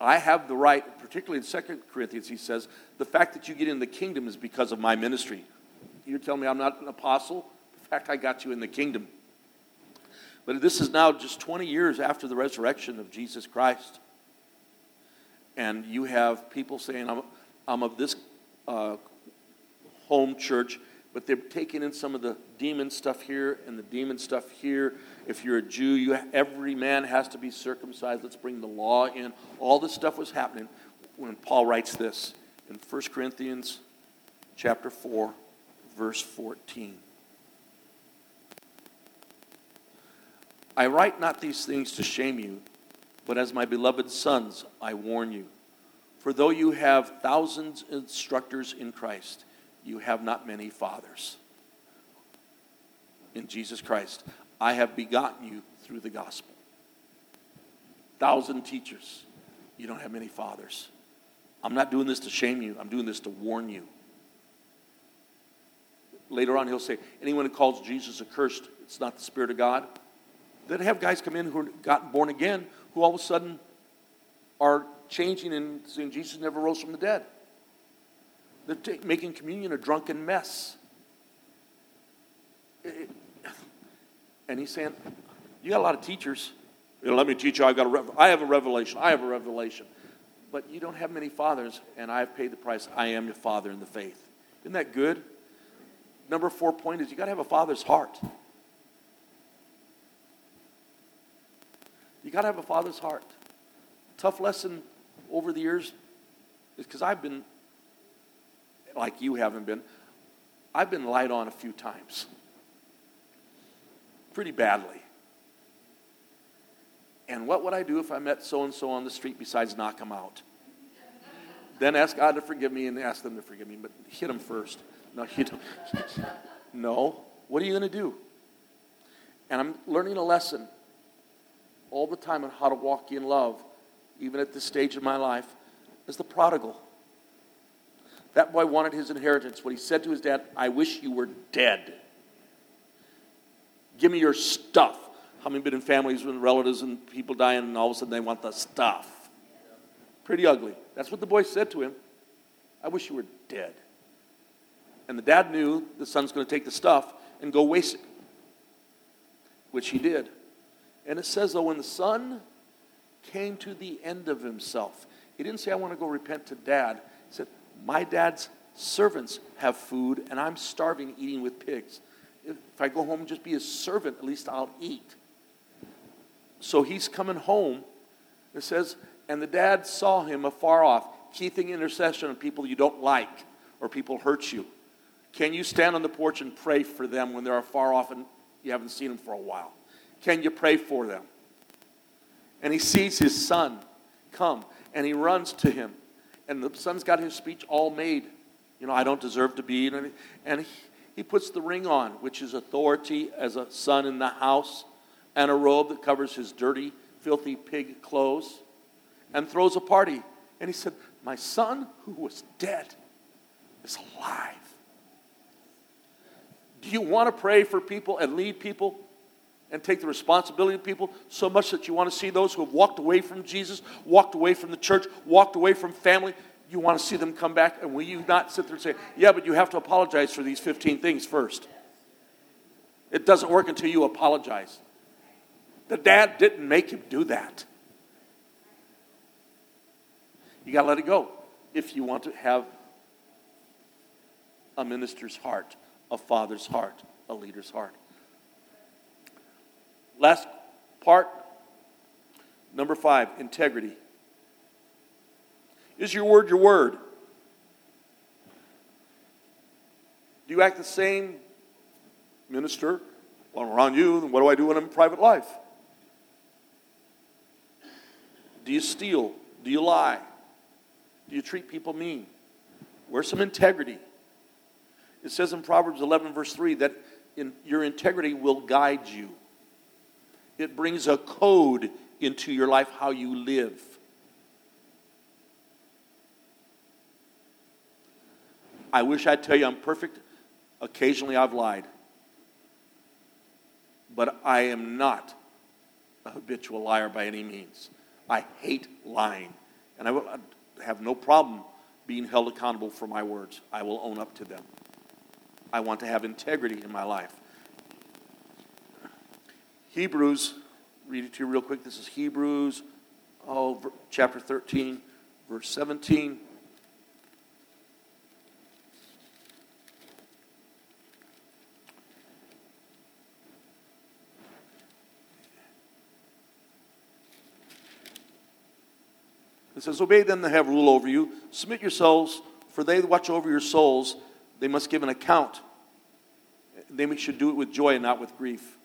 I have the right, particularly in Second Corinthians, he says, the fact that you get in the kingdom is because of my ministry. You're telling me I'm not an apostle? The fact I got you in the kingdom. But this is now just 20 years after the resurrection of Jesus Christ. And you have people saying, I'm, I'm of this uh, home church, but they're taking in some of the demon stuff here and the demon stuff here. If you're a Jew, you, every man has to be circumcised. Let's bring the law in. All this stuff was happening when Paul writes this in 1 Corinthians chapter 4, verse 14. I write not these things to shame you, but as my beloved sons, I warn you. For though you have thousands of instructors in Christ, you have not many fathers. In Jesus Christ, I have begotten you through the gospel. Thousand teachers, you don't have many fathers. I'm not doing this to shame you, I'm doing this to warn you. Later on, he'll say, anyone who calls Jesus accursed, it's not the Spirit of God. Then have guys come in who are gotten born again, who all of a sudden are changing and saying Jesus never rose from the dead. They're t- making communion a drunken mess. It, and he's saying, You got a lot of teachers. You know, let me teach you. I've got a I have a revelation. I have a revelation. But you don't have many fathers, and I've paid the price. I am your father in the faith. Isn't that good? Number four point is you got to have a father's heart. You got to have a father's heart. Tough lesson over the years is because I've been like you haven't been. I've been lied on a few times. Pretty badly. And what would I do if I met so and so on the street besides knock them out? Then ask God to forgive me and ask them to forgive me, but hit them first. No, you don't. no. What are you going to do? And I'm learning a lesson all the time on how to walk in love, even at this stage of my life, as the prodigal. That boy wanted his inheritance. When he said to his dad, I wish you were dead. Give me your stuff. How many been in families with relatives and people dying and all of a sudden they want the stuff? Pretty ugly. That's what the boy said to him. I wish you were dead. And the dad knew the son's going to take the stuff and go waste it, which he did. And it says, though, when the son came to the end of himself, he didn't say, I want to go repent to dad. He said, My dad's servants have food, and I'm starving eating with pigs. If I go home and just be a servant, at least I'll eat. So he's coming home. It says, and the dad saw him afar off, keeping intercession on people you don't like or people hurt you. Can you stand on the porch and pray for them when they're afar off and you haven't seen them for a while. Can you pray for them? And he sees his son come and he runs to him. And the son's got his speech all made. You know, I don't deserve to be. And he, he puts the ring on, which is authority as a son in the house, and a robe that covers his dirty, filthy pig clothes, and throws a party. And he said, My son who was dead is alive. Do you want to pray for people and lead people and take the responsibility of people so much that you want to see those who have walked away from Jesus, walked away from the church, walked away from family? You want to see them come back? And will you not sit there and say, Yeah, but you have to apologize for these 15 things first? It doesn't work until you apologize. The dad didn't make him do that. You got to let it go if you want to have a minister's heart, a father's heart, a leader's heart. Last part, number five, integrity. Is your word your word? Do you act the same, minister, when I'm around you, what do I do when I'm in private life? Do you steal? Do you lie? Do you treat people mean? Where's some integrity? It says in Proverbs 11, verse 3, that in, your integrity will guide you. It brings a code into your life how you live. I wish I'd tell you I'm perfect. Occasionally I've lied. But I am not a habitual liar by any means. I hate lying. And I have no problem being held accountable for my words. I will own up to them. I want to have integrity in my life. Hebrews, read it to you real quick. This is Hebrews, oh, chapter 13, verse 17. It says, Obey them that have rule over you. Submit yourselves, for they watch over your souls. They must give an account. They should do it with joy and not with grief.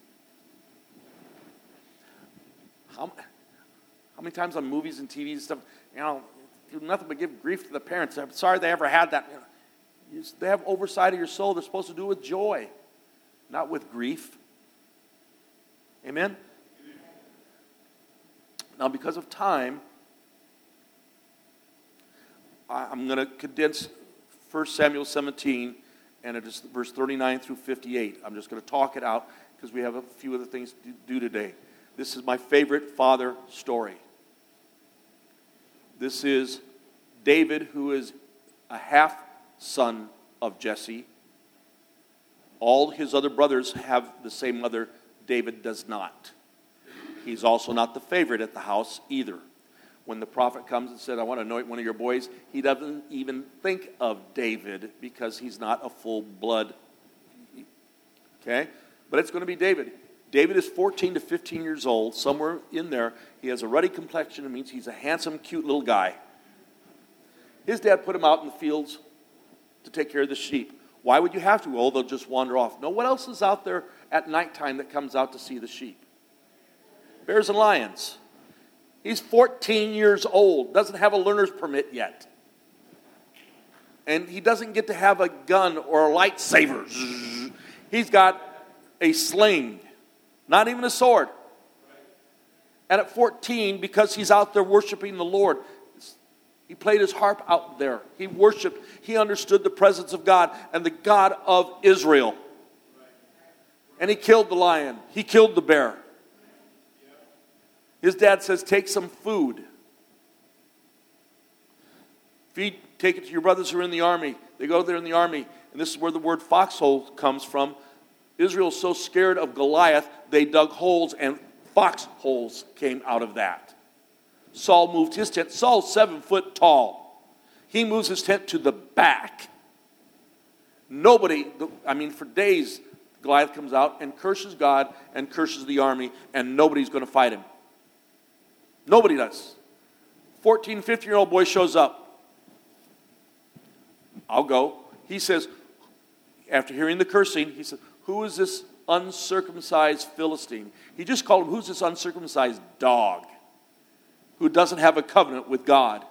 How, how many times on movies and TV and stuff, you know, do nothing but give grief to the parents. I'm sorry they ever had that. You know, they have oversight of your soul. They're supposed to do it with joy, not with grief. Amen? Now, because of time, I'm going to condense 1 Samuel 17, and it is verse 39 through 58. I'm just going to talk it out because we have a few other things to do today. This is my favorite father story. This is David, who is a half son of Jesse. All his other brothers have the same mother, David does not. He's also not the favorite at the house either when the prophet comes and said, I want to anoint one of your boys, he doesn't even think of David because he's not a full blood. Okay? But it's going to be David. David is 14 to 15 years old, somewhere in there. He has a ruddy complexion. It means he's a handsome, cute little guy. His dad put him out in the fields to take care of the sheep. Why would you have to? Oh, they'll just wander off. No, what else is out there at nighttime that comes out to see the sheep? Bears and lions. He's 14 years old, doesn't have a learner's permit yet. And he doesn't get to have a gun or a lightsaber. He's got a sling, not even a sword. And at 14, because he's out there worshiping the Lord, he played his harp out there. He worshiped, he understood the presence of God and the God of Israel. And he killed the lion, he killed the bear. His dad says, Take some food. Feed, take it to your brothers who are in the army. They go there in the army, and this is where the word foxhole comes from. Israel's so scared of Goliath, they dug holes, and foxholes came out of that. Saul moved his tent. Saul's seven foot tall. He moves his tent to the back. Nobody, I mean, for days, Goliath comes out and curses God and curses the army, and nobody's going to fight him. Nobody does. 14, 15 year old boy shows up. I'll go. He says, after hearing the cursing, he says, Who is this uncircumcised Philistine. He just called him, Who's this uncircumcised dog who doesn't have a covenant with God?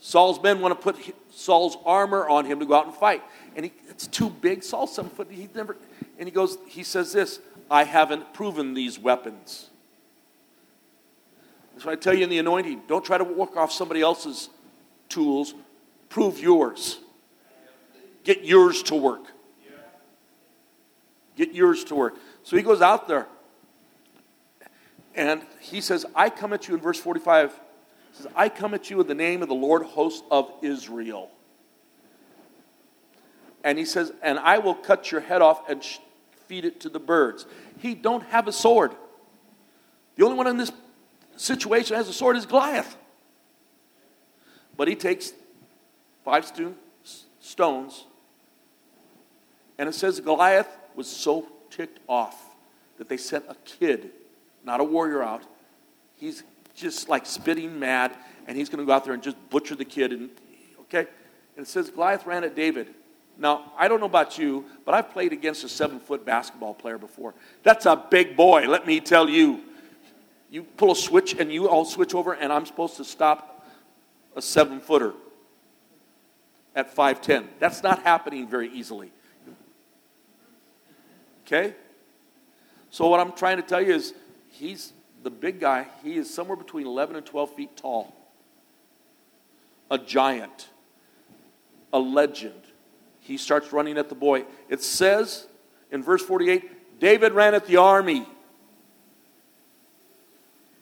Saul's men want to put Saul's armor on him to go out and fight. And he, it's too big. Saul's seven foot. He never, and he goes, he says this I haven't proven these weapons. That's I tell you in the anointing don't try to work off somebody else's tools, prove yours. Get yours to work. Get yours to work. So he goes out there and he says, I come at you in verse 45. He says, I come at you in the name of the Lord host of Israel. And he says, and I will cut your head off and feed it to the birds. He don't have a sword. The only one in this situation has a sword is Goliath. But he takes five stones, and it says Goliath was so ticked off that they sent a kid, not a warrior, out. He's just like spitting mad, and he's going to go out there and just butcher the kid. And okay, and it says Goliath ran at David. Now, I don't know about you, but I've played against a seven foot basketball player before. That's a big boy, let me tell you. You pull a switch and you all switch over, and I'm supposed to stop a seven footer at 5'10. That's not happening very easily. Okay? So, what I'm trying to tell you is he's the big guy, he is somewhere between 11 and 12 feet tall. A giant, a legend. He starts running at the boy. It says in verse 48 David ran at the army.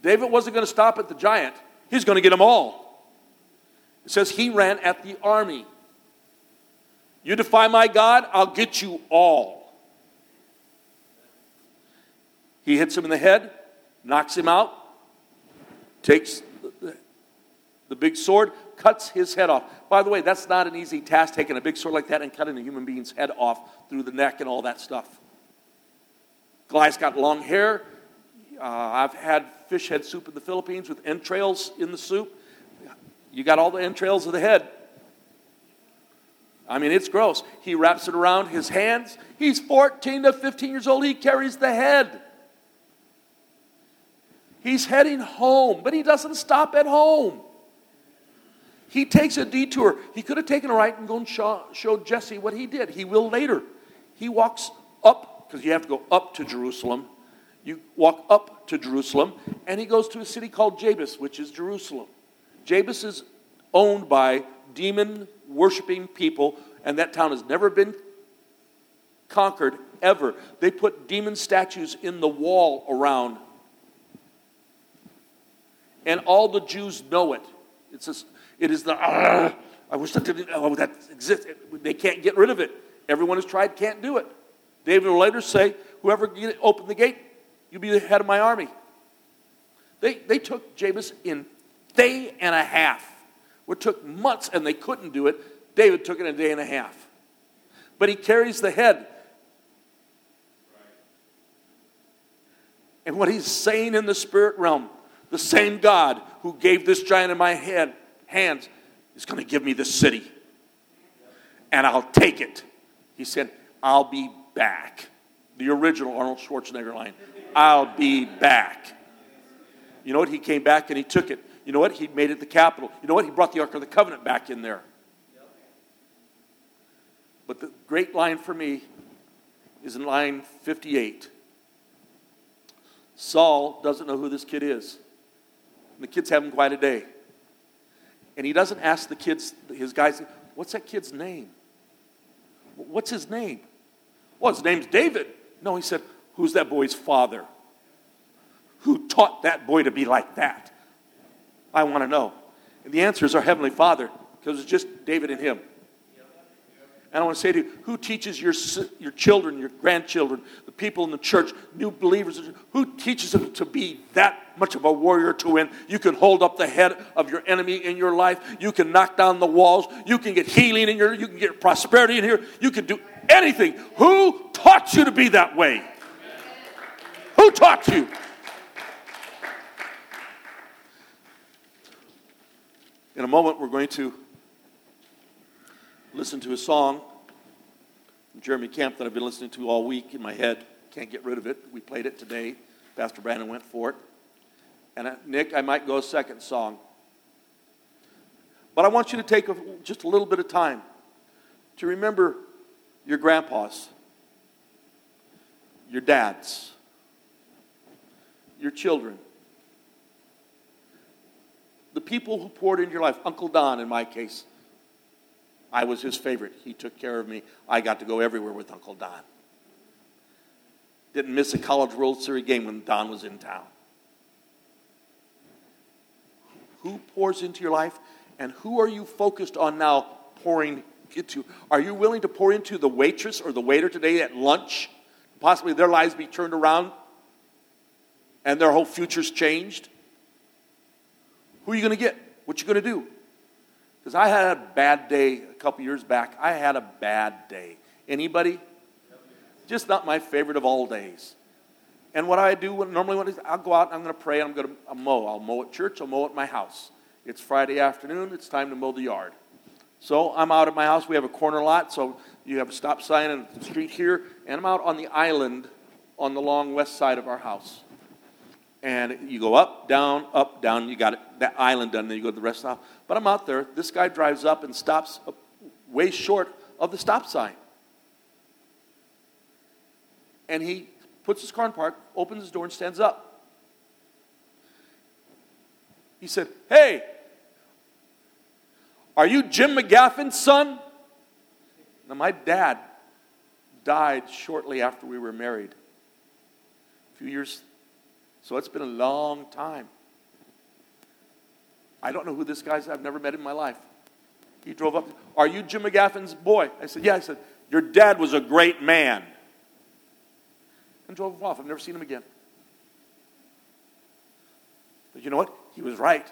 David wasn't going to stop at the giant, he's going to get them all. It says he ran at the army. You defy my God, I'll get you all. He hits him in the head, knocks him out, takes the, big sword, cuts his head off. By the way, that's not an easy task, taking a big sword like that and cutting a human being's head off through the neck and all that stuff. Goliath's got long hair. Uh, I've had fish head soup in the Philippines with entrails in the soup. You got all the entrails of the head. I mean, it's gross. He wraps it around his hands. He's 14 to 15 years old. He carries the head. He's heading home, but he doesn't stop at home. He takes a detour. He could have taken a right and gone show, showed Jesse what he did. He will later. He walks up, because you have to go up to Jerusalem. You walk up to Jerusalem, and he goes to a city called Jebus, which is Jerusalem. Jebus is owned by demon worshiping people, and that town has never been conquered ever. They put demon statues in the wall around, and all the Jews know it. It's a, it is the, I wish that didn't, oh, that exists. They can't get rid of it. Everyone has tried, can't do it. David will later say, whoever get, open the gate, you be the head of my army. They, they took Jebus in day and a half. It took months and they couldn't do it. David took it in a day and a half. But he carries the head. And what he's saying in the spirit realm, the same God who gave this giant in my head hands is going to give me the city. And I'll take it. He said, I'll be back. The original Arnold Schwarzenegger line. I'll be back. You know what? He came back and he took it. You know what? He made it the capital. You know what? He brought the Ark of the Covenant back in there. But the great line for me is in line 58. Saul doesn't know who this kid is. And the kid's having quite a day. And he doesn't ask the kids, his guys, what's that kid's name? What's his name? Well, his name's David. No, he said, who's that boy's father? Who taught that boy to be like that? I want to know. And the answer is our Heavenly Father, because it's just David and him. And I want to say to you, who teaches your, your children, your grandchildren, the people in the church, new believers, who teaches them to be that much of a warrior to win? You can hold up the head of your enemy in your life. You can knock down the walls. You can get healing in your, you can get prosperity in here. You can do anything. Who taught you to be that way? Who taught you? In a moment, we're going to listen to a song Jeremy Camp that I've been listening to all week in my head. Can't get rid of it. We played it today. Pastor Brandon went for it. And uh, Nick, I might go a second song. But I want you to take a, just a little bit of time to remember your grandpas, your dads, your children, the people who poured into your life. Uncle Don, in my case, I was his favorite. He took care of me. I got to go everywhere with Uncle Don. Didn't miss a College World Series game when Don was in town. Who pours into your life, and who are you focused on now pouring into? Are you willing to pour into the waitress or the waiter today at lunch? Possibly their lives be turned around and their whole future's changed? Who are you going to get? What you going to do? Because I had a bad day a couple years back. I had a bad day. Anybody? Just not my favorite of all days. And what I do when, normally when I'll go out and I'm going to pray. I'm going to mow. I'll mow at church. I'll mow at my house. It's Friday afternoon. It's time to mow the yard. So I'm out at my house. We have a corner lot, so you have a stop sign on the street here, and I'm out on the island on the long west side of our house. And you go up, down, up, down. You got it, that island done. Then you go to the rest house. But I'm out there. This guy drives up and stops uh, way short of the stop sign. And he puts his car in park, opens his door, and stands up. He said, Hey, are you Jim McGaffin's son? Now, my dad died shortly after we were married. A few years. So it's been a long time. I don't know who this guy is. I've never met him in my life. He drove up. Are you Jim McGaffin's boy? I said, Yeah. I said, Your dad was a great man. And drove him off. I've never seen him again. But you know what? He was right.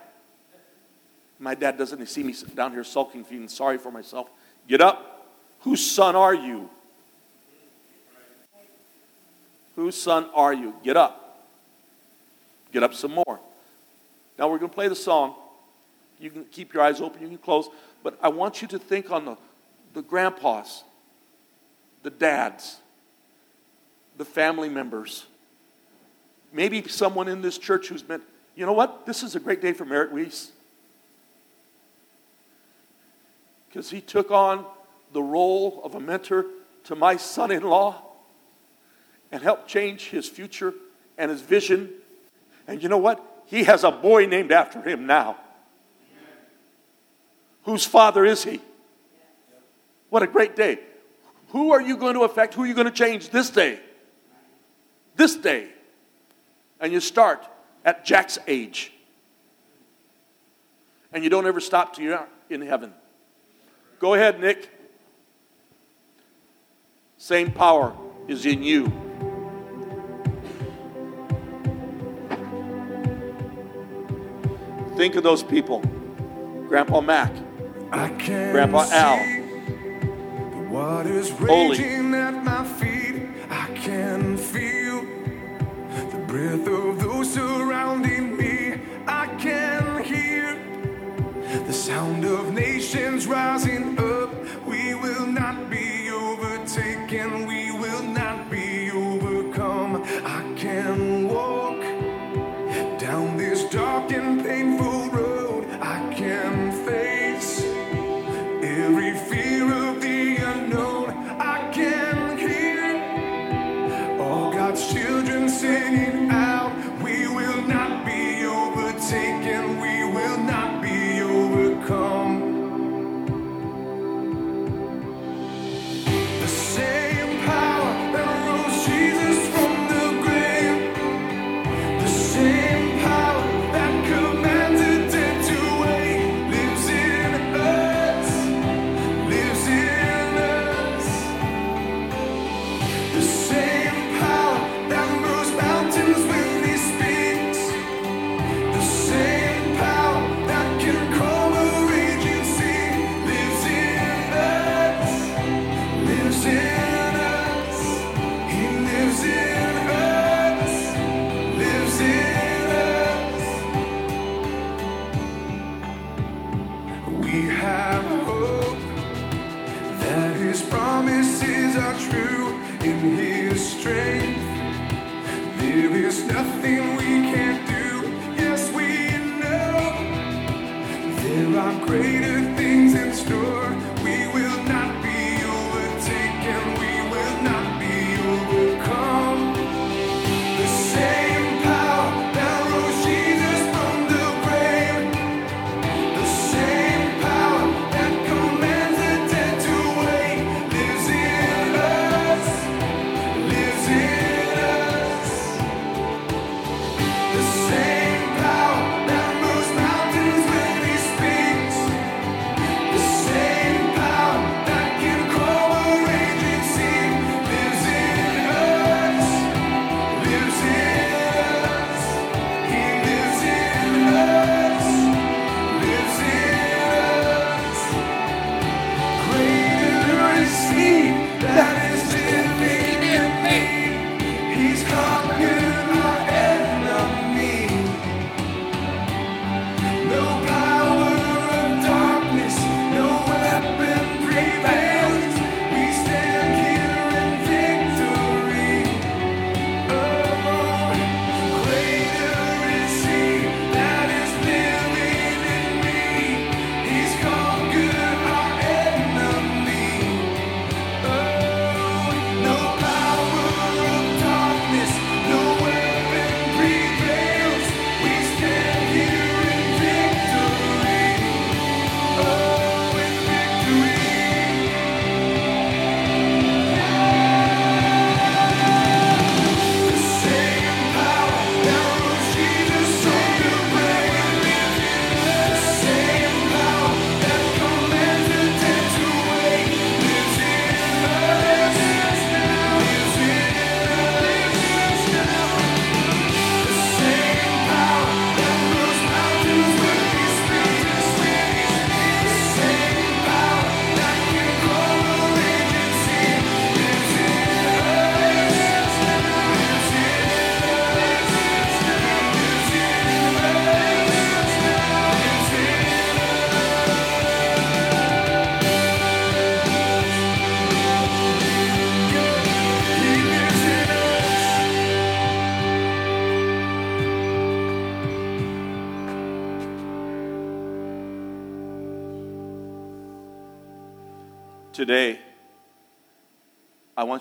My dad doesn't see me down here sulking, feeling sorry for myself. Get up. Whose son are you? Whose son are you? Get up. Get up some more. Now we're going to play the song. You can keep your eyes open, you can close. But I want you to think on the, the grandpas, the dads, the family members. Maybe someone in this church who's been, you know what? This is a great day for Merritt Weiss. Because he took on the role of a mentor to my son in law and helped change his future and his vision. And you know what? He has a boy named after him now. Whose father is he? What a great day. Who are you going to affect? Who are you going to change this day? This day. And you start at Jack's age. And you don't ever stop till you're in heaven. Go ahead, Nick. Same power is in you. Think of those people Grandpa Mac, I can Grandpa Al. The waters raging at my feet. I can feel the breath of those surrounding me. I can hear the sound of nations rising up. We will not be overtaken. We will not be overcome. I can walk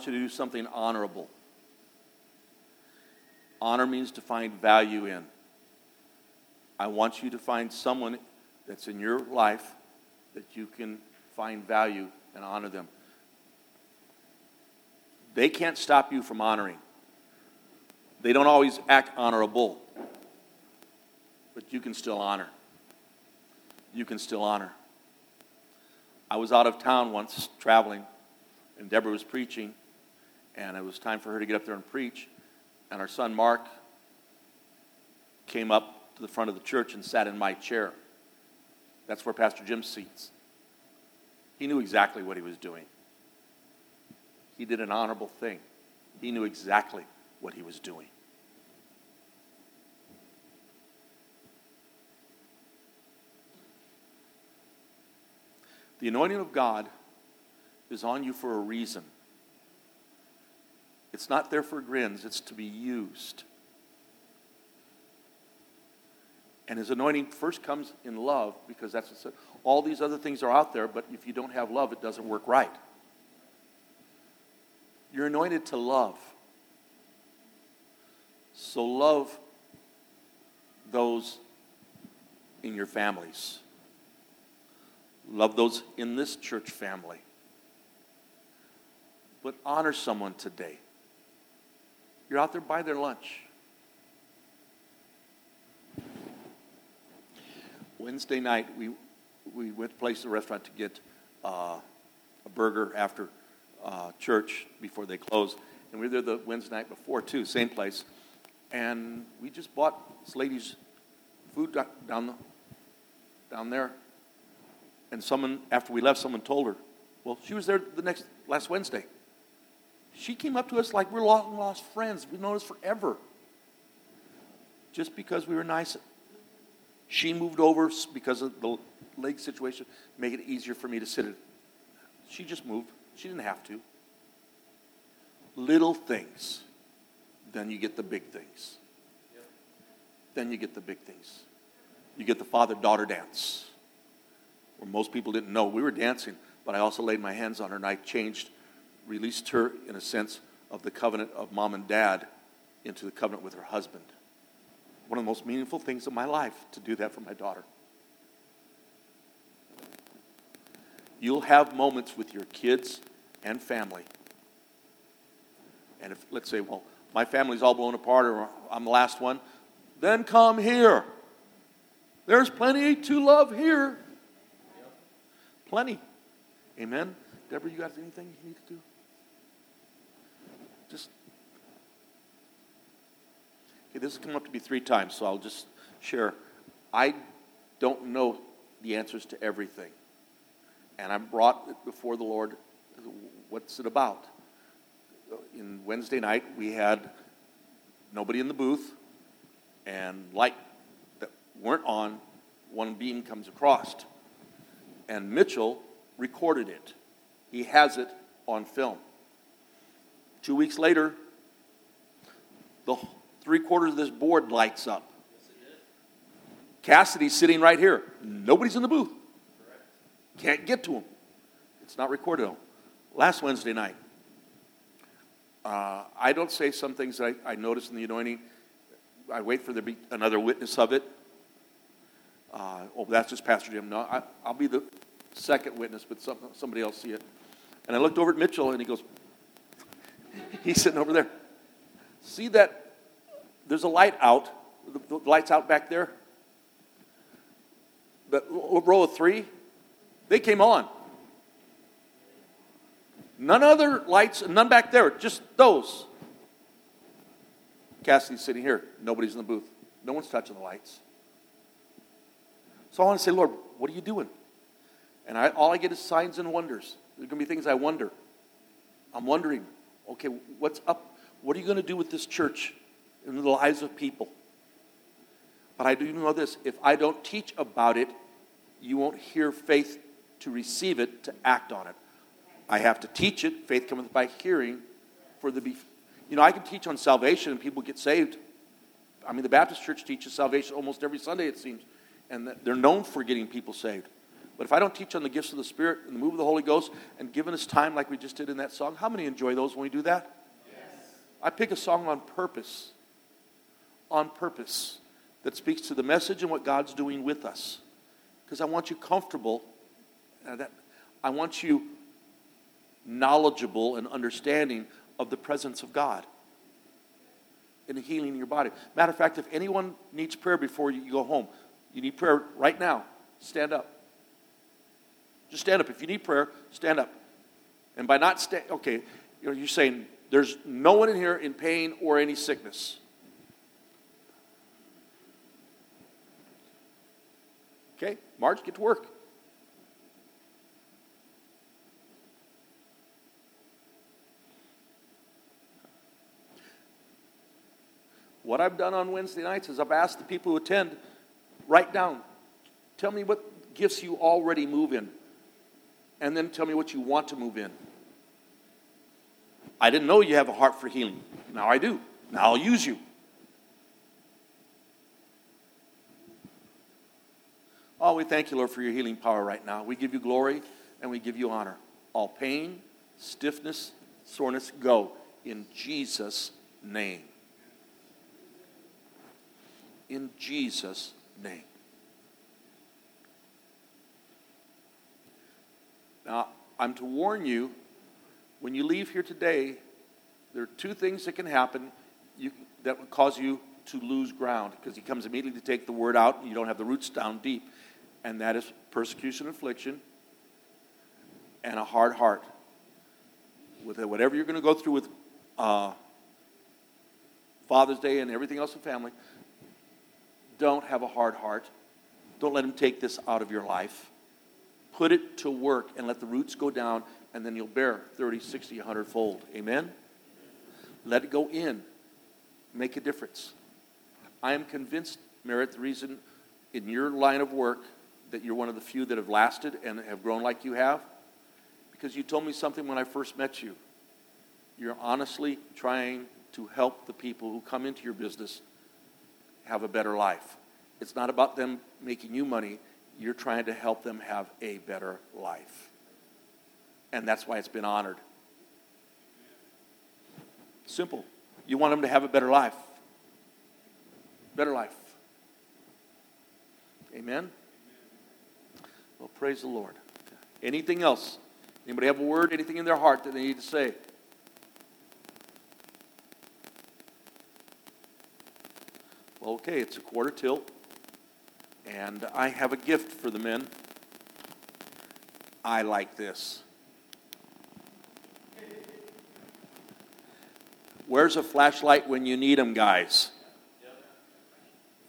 you to do something honorable. Honor means to find value in. I want you to find someone that's in your life that you can find value and honor them. They can't stop you from honoring. They don't always act honorable, but you can still honor. You can still honor. I was out of town once traveling, and Deborah was preaching, and it was time for her to get up there and preach. And our son Mark came up to the front of the church and sat in my chair. That's where Pastor Jim seats. He knew exactly what he was doing. He did an honorable thing. He knew exactly what he was doing. The anointing of God is on you for a reason. It's not there for grins, it's to be used. And his anointing first comes in love because that's all these other things are out there, but if you don't have love, it doesn't work right. You're anointed to love. So love those in your families. Love those in this church family. But honor someone today. You're out there, buy their lunch. Wednesday night, we, we went to place a restaurant to get uh, a burger after uh, church before they closed. And we were there the Wednesday night before, too, same place. And we just bought this lady's food down, the, down there. And someone, after we left, someone told her, well, she was there the next, last Wednesday. She came up to us like we're long lost friends. We've known us forever. Just because we were nice. She moved over because of the leg situation, make it easier for me to sit it. She just moved. She didn't have to. Little things, then you get the big things. then you get the big things. You get the father daughter dance, where most people didn't know. We were dancing, but I also laid my hands on her and I changed, released her in a sense of the covenant of mom and dad into the covenant with her husband. One of the most meaningful things of my life to do that for my daughter. You'll have moments with your kids and family. And if, let's say, well, my family's all blown apart or I'm the last one, then come here. There's plenty to love here. Plenty. Amen. Deborah, you got anything you need to do? Just. Okay, this has come up to me three times, so I'll just share. I don't know the answers to everything. And I brought it before the Lord. What's it about? In Wednesday night, we had nobody in the booth and light that weren't on, one beam comes across. And Mitchell recorded it. He has it on film. Two weeks later, the three quarters of this board lights up. Cassidy's sitting right here. Nobody's in the booth. Can't get to him. It's not recorded on. Last Wednesday night, uh, I don't say some things that I, I notice in the anointing. I wait for there to be another witness of it. Uh, oh, that's just Pastor Jim. No, I, will be the second witness, but some, somebody else see it. And I looked over at Mitchell, and he goes, he's sitting over there. See that? There's a light out. The, the light's out back there. But row of three, they came on. None other lights, none back there, just those. Cassidy's sitting here. Nobody's in the booth. No one's touching the lights. So I want to say, Lord, what are you doing? And I, all I get is signs and wonders. There's going to be things I wonder. I'm wondering, okay, what's up? What are you going to do with this church in the lives of people? But I do know this if I don't teach about it, you won't hear faith to receive it, to act on it. I have to teach it. Faith cometh by hearing for the. You know, I can teach on salvation and people get saved. I mean, the Baptist church teaches salvation almost every Sunday, it seems, and they're known for getting people saved. But if I don't teach on the gifts of the Spirit and the move of the Holy Ghost and giving us time like we just did in that song, how many enjoy those when we do that? Yes. I pick a song on purpose, on purpose, that speaks to the message and what God's doing with us. Because I want you comfortable. Uh, that, I want you knowledgeable and understanding of the presence of God in the healing in your body. Matter of fact, if anyone needs prayer before you go home, you need prayer right now, stand up. Just stand up. If you need prayer, stand up. And by not stand, okay, you're saying there's no one in here in pain or any sickness. Okay, Marge, get to work. What I've done on Wednesday nights is I've asked the people who attend, write down, tell me what gifts you already move in, and then tell me what you want to move in. I didn't know you have a heart for healing. Now I do. Now I'll use you. Oh, we thank you, Lord, for your healing power right now. We give you glory and we give you honor. All pain, stiffness, soreness, go in Jesus' name in Jesus' name. Now, I'm to warn you when you leave here today, there are two things that can happen you, that would cause you to lose ground because he comes immediately to take the word out and you don't have the roots down deep. And that is persecution, affliction, and a hard heart. With whatever you're going to go through with uh, Father's Day and everything else in family, don't have a hard heart. Don't let him take this out of your life. Put it to work and let the roots go down, and then you'll bear 30, 60, 100 fold. Amen? Let it go in. Make a difference. I am convinced, Merritt, the reason in your line of work that you're one of the few that have lasted and have grown like you have, because you told me something when I first met you. You're honestly trying to help the people who come into your business have a better life. It's not about them making you money. You're trying to help them have a better life. And that's why it's been honored. Simple. You want them to have a better life. Better life. Amen? Well, praise the Lord. Anything else? Anybody have a word, anything in their heart that they need to say? Well, okay, it's a quarter till, and I have a gift for the men. I like this. Where's a flashlight when you need them, guys?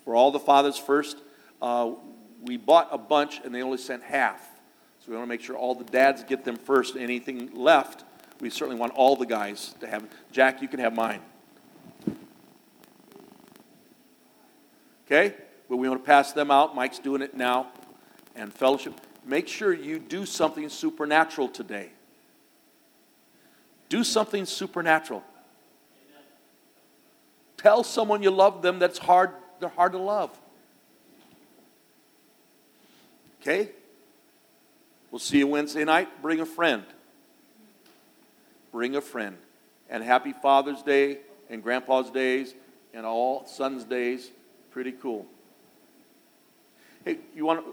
For all the fathers first, uh, we bought a bunch and they only sent half. So we want to make sure all the dads get them first. Anything left, we certainly want all the guys to have. Jack, you can have mine. Okay? But we want to pass them out. Mike's doing it now. And fellowship. Make sure you do something supernatural today. Do something supernatural. Tell someone you love them that's hard, they're hard to love. Okay? We'll see you Wednesday night. Bring a friend. Bring a friend. And happy Father's Day and Grandpa's Days and all Son's Days. Pretty cool. Hey, you want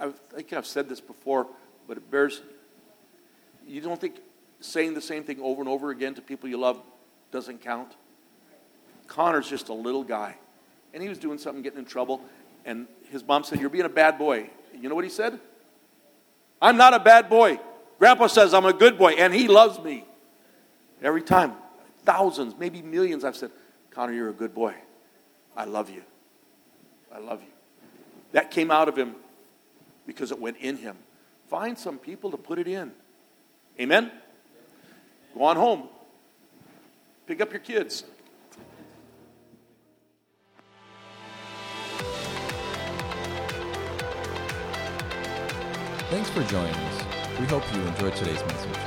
I think I've said this before, but it bears, you don't think saying the same thing over and over again to people you love doesn't count? Connor's just a little guy. And he was doing something, getting in trouble. And his mom said, You're being a bad boy. You know what he said? I'm not a bad boy. Grandpa says I'm a good boy, and he loves me. Every time, thousands, maybe millions, I've said, Connor, you're a good boy. I love you. I love you. That came out of him because it went in him. Find some people to put it in. Amen? Go on home. Pick up your kids. Thanks for joining us. We hope you enjoyed today's message.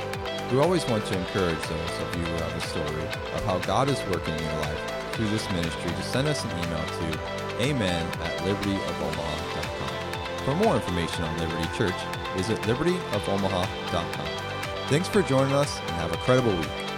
We always want to encourage those of you who have a story of how God is working in your life through this ministry to send us an email to amen at libertyofomaha.com. For more information on Liberty Church, visit libertyofomaha.com. Thanks for joining us and have a credible week.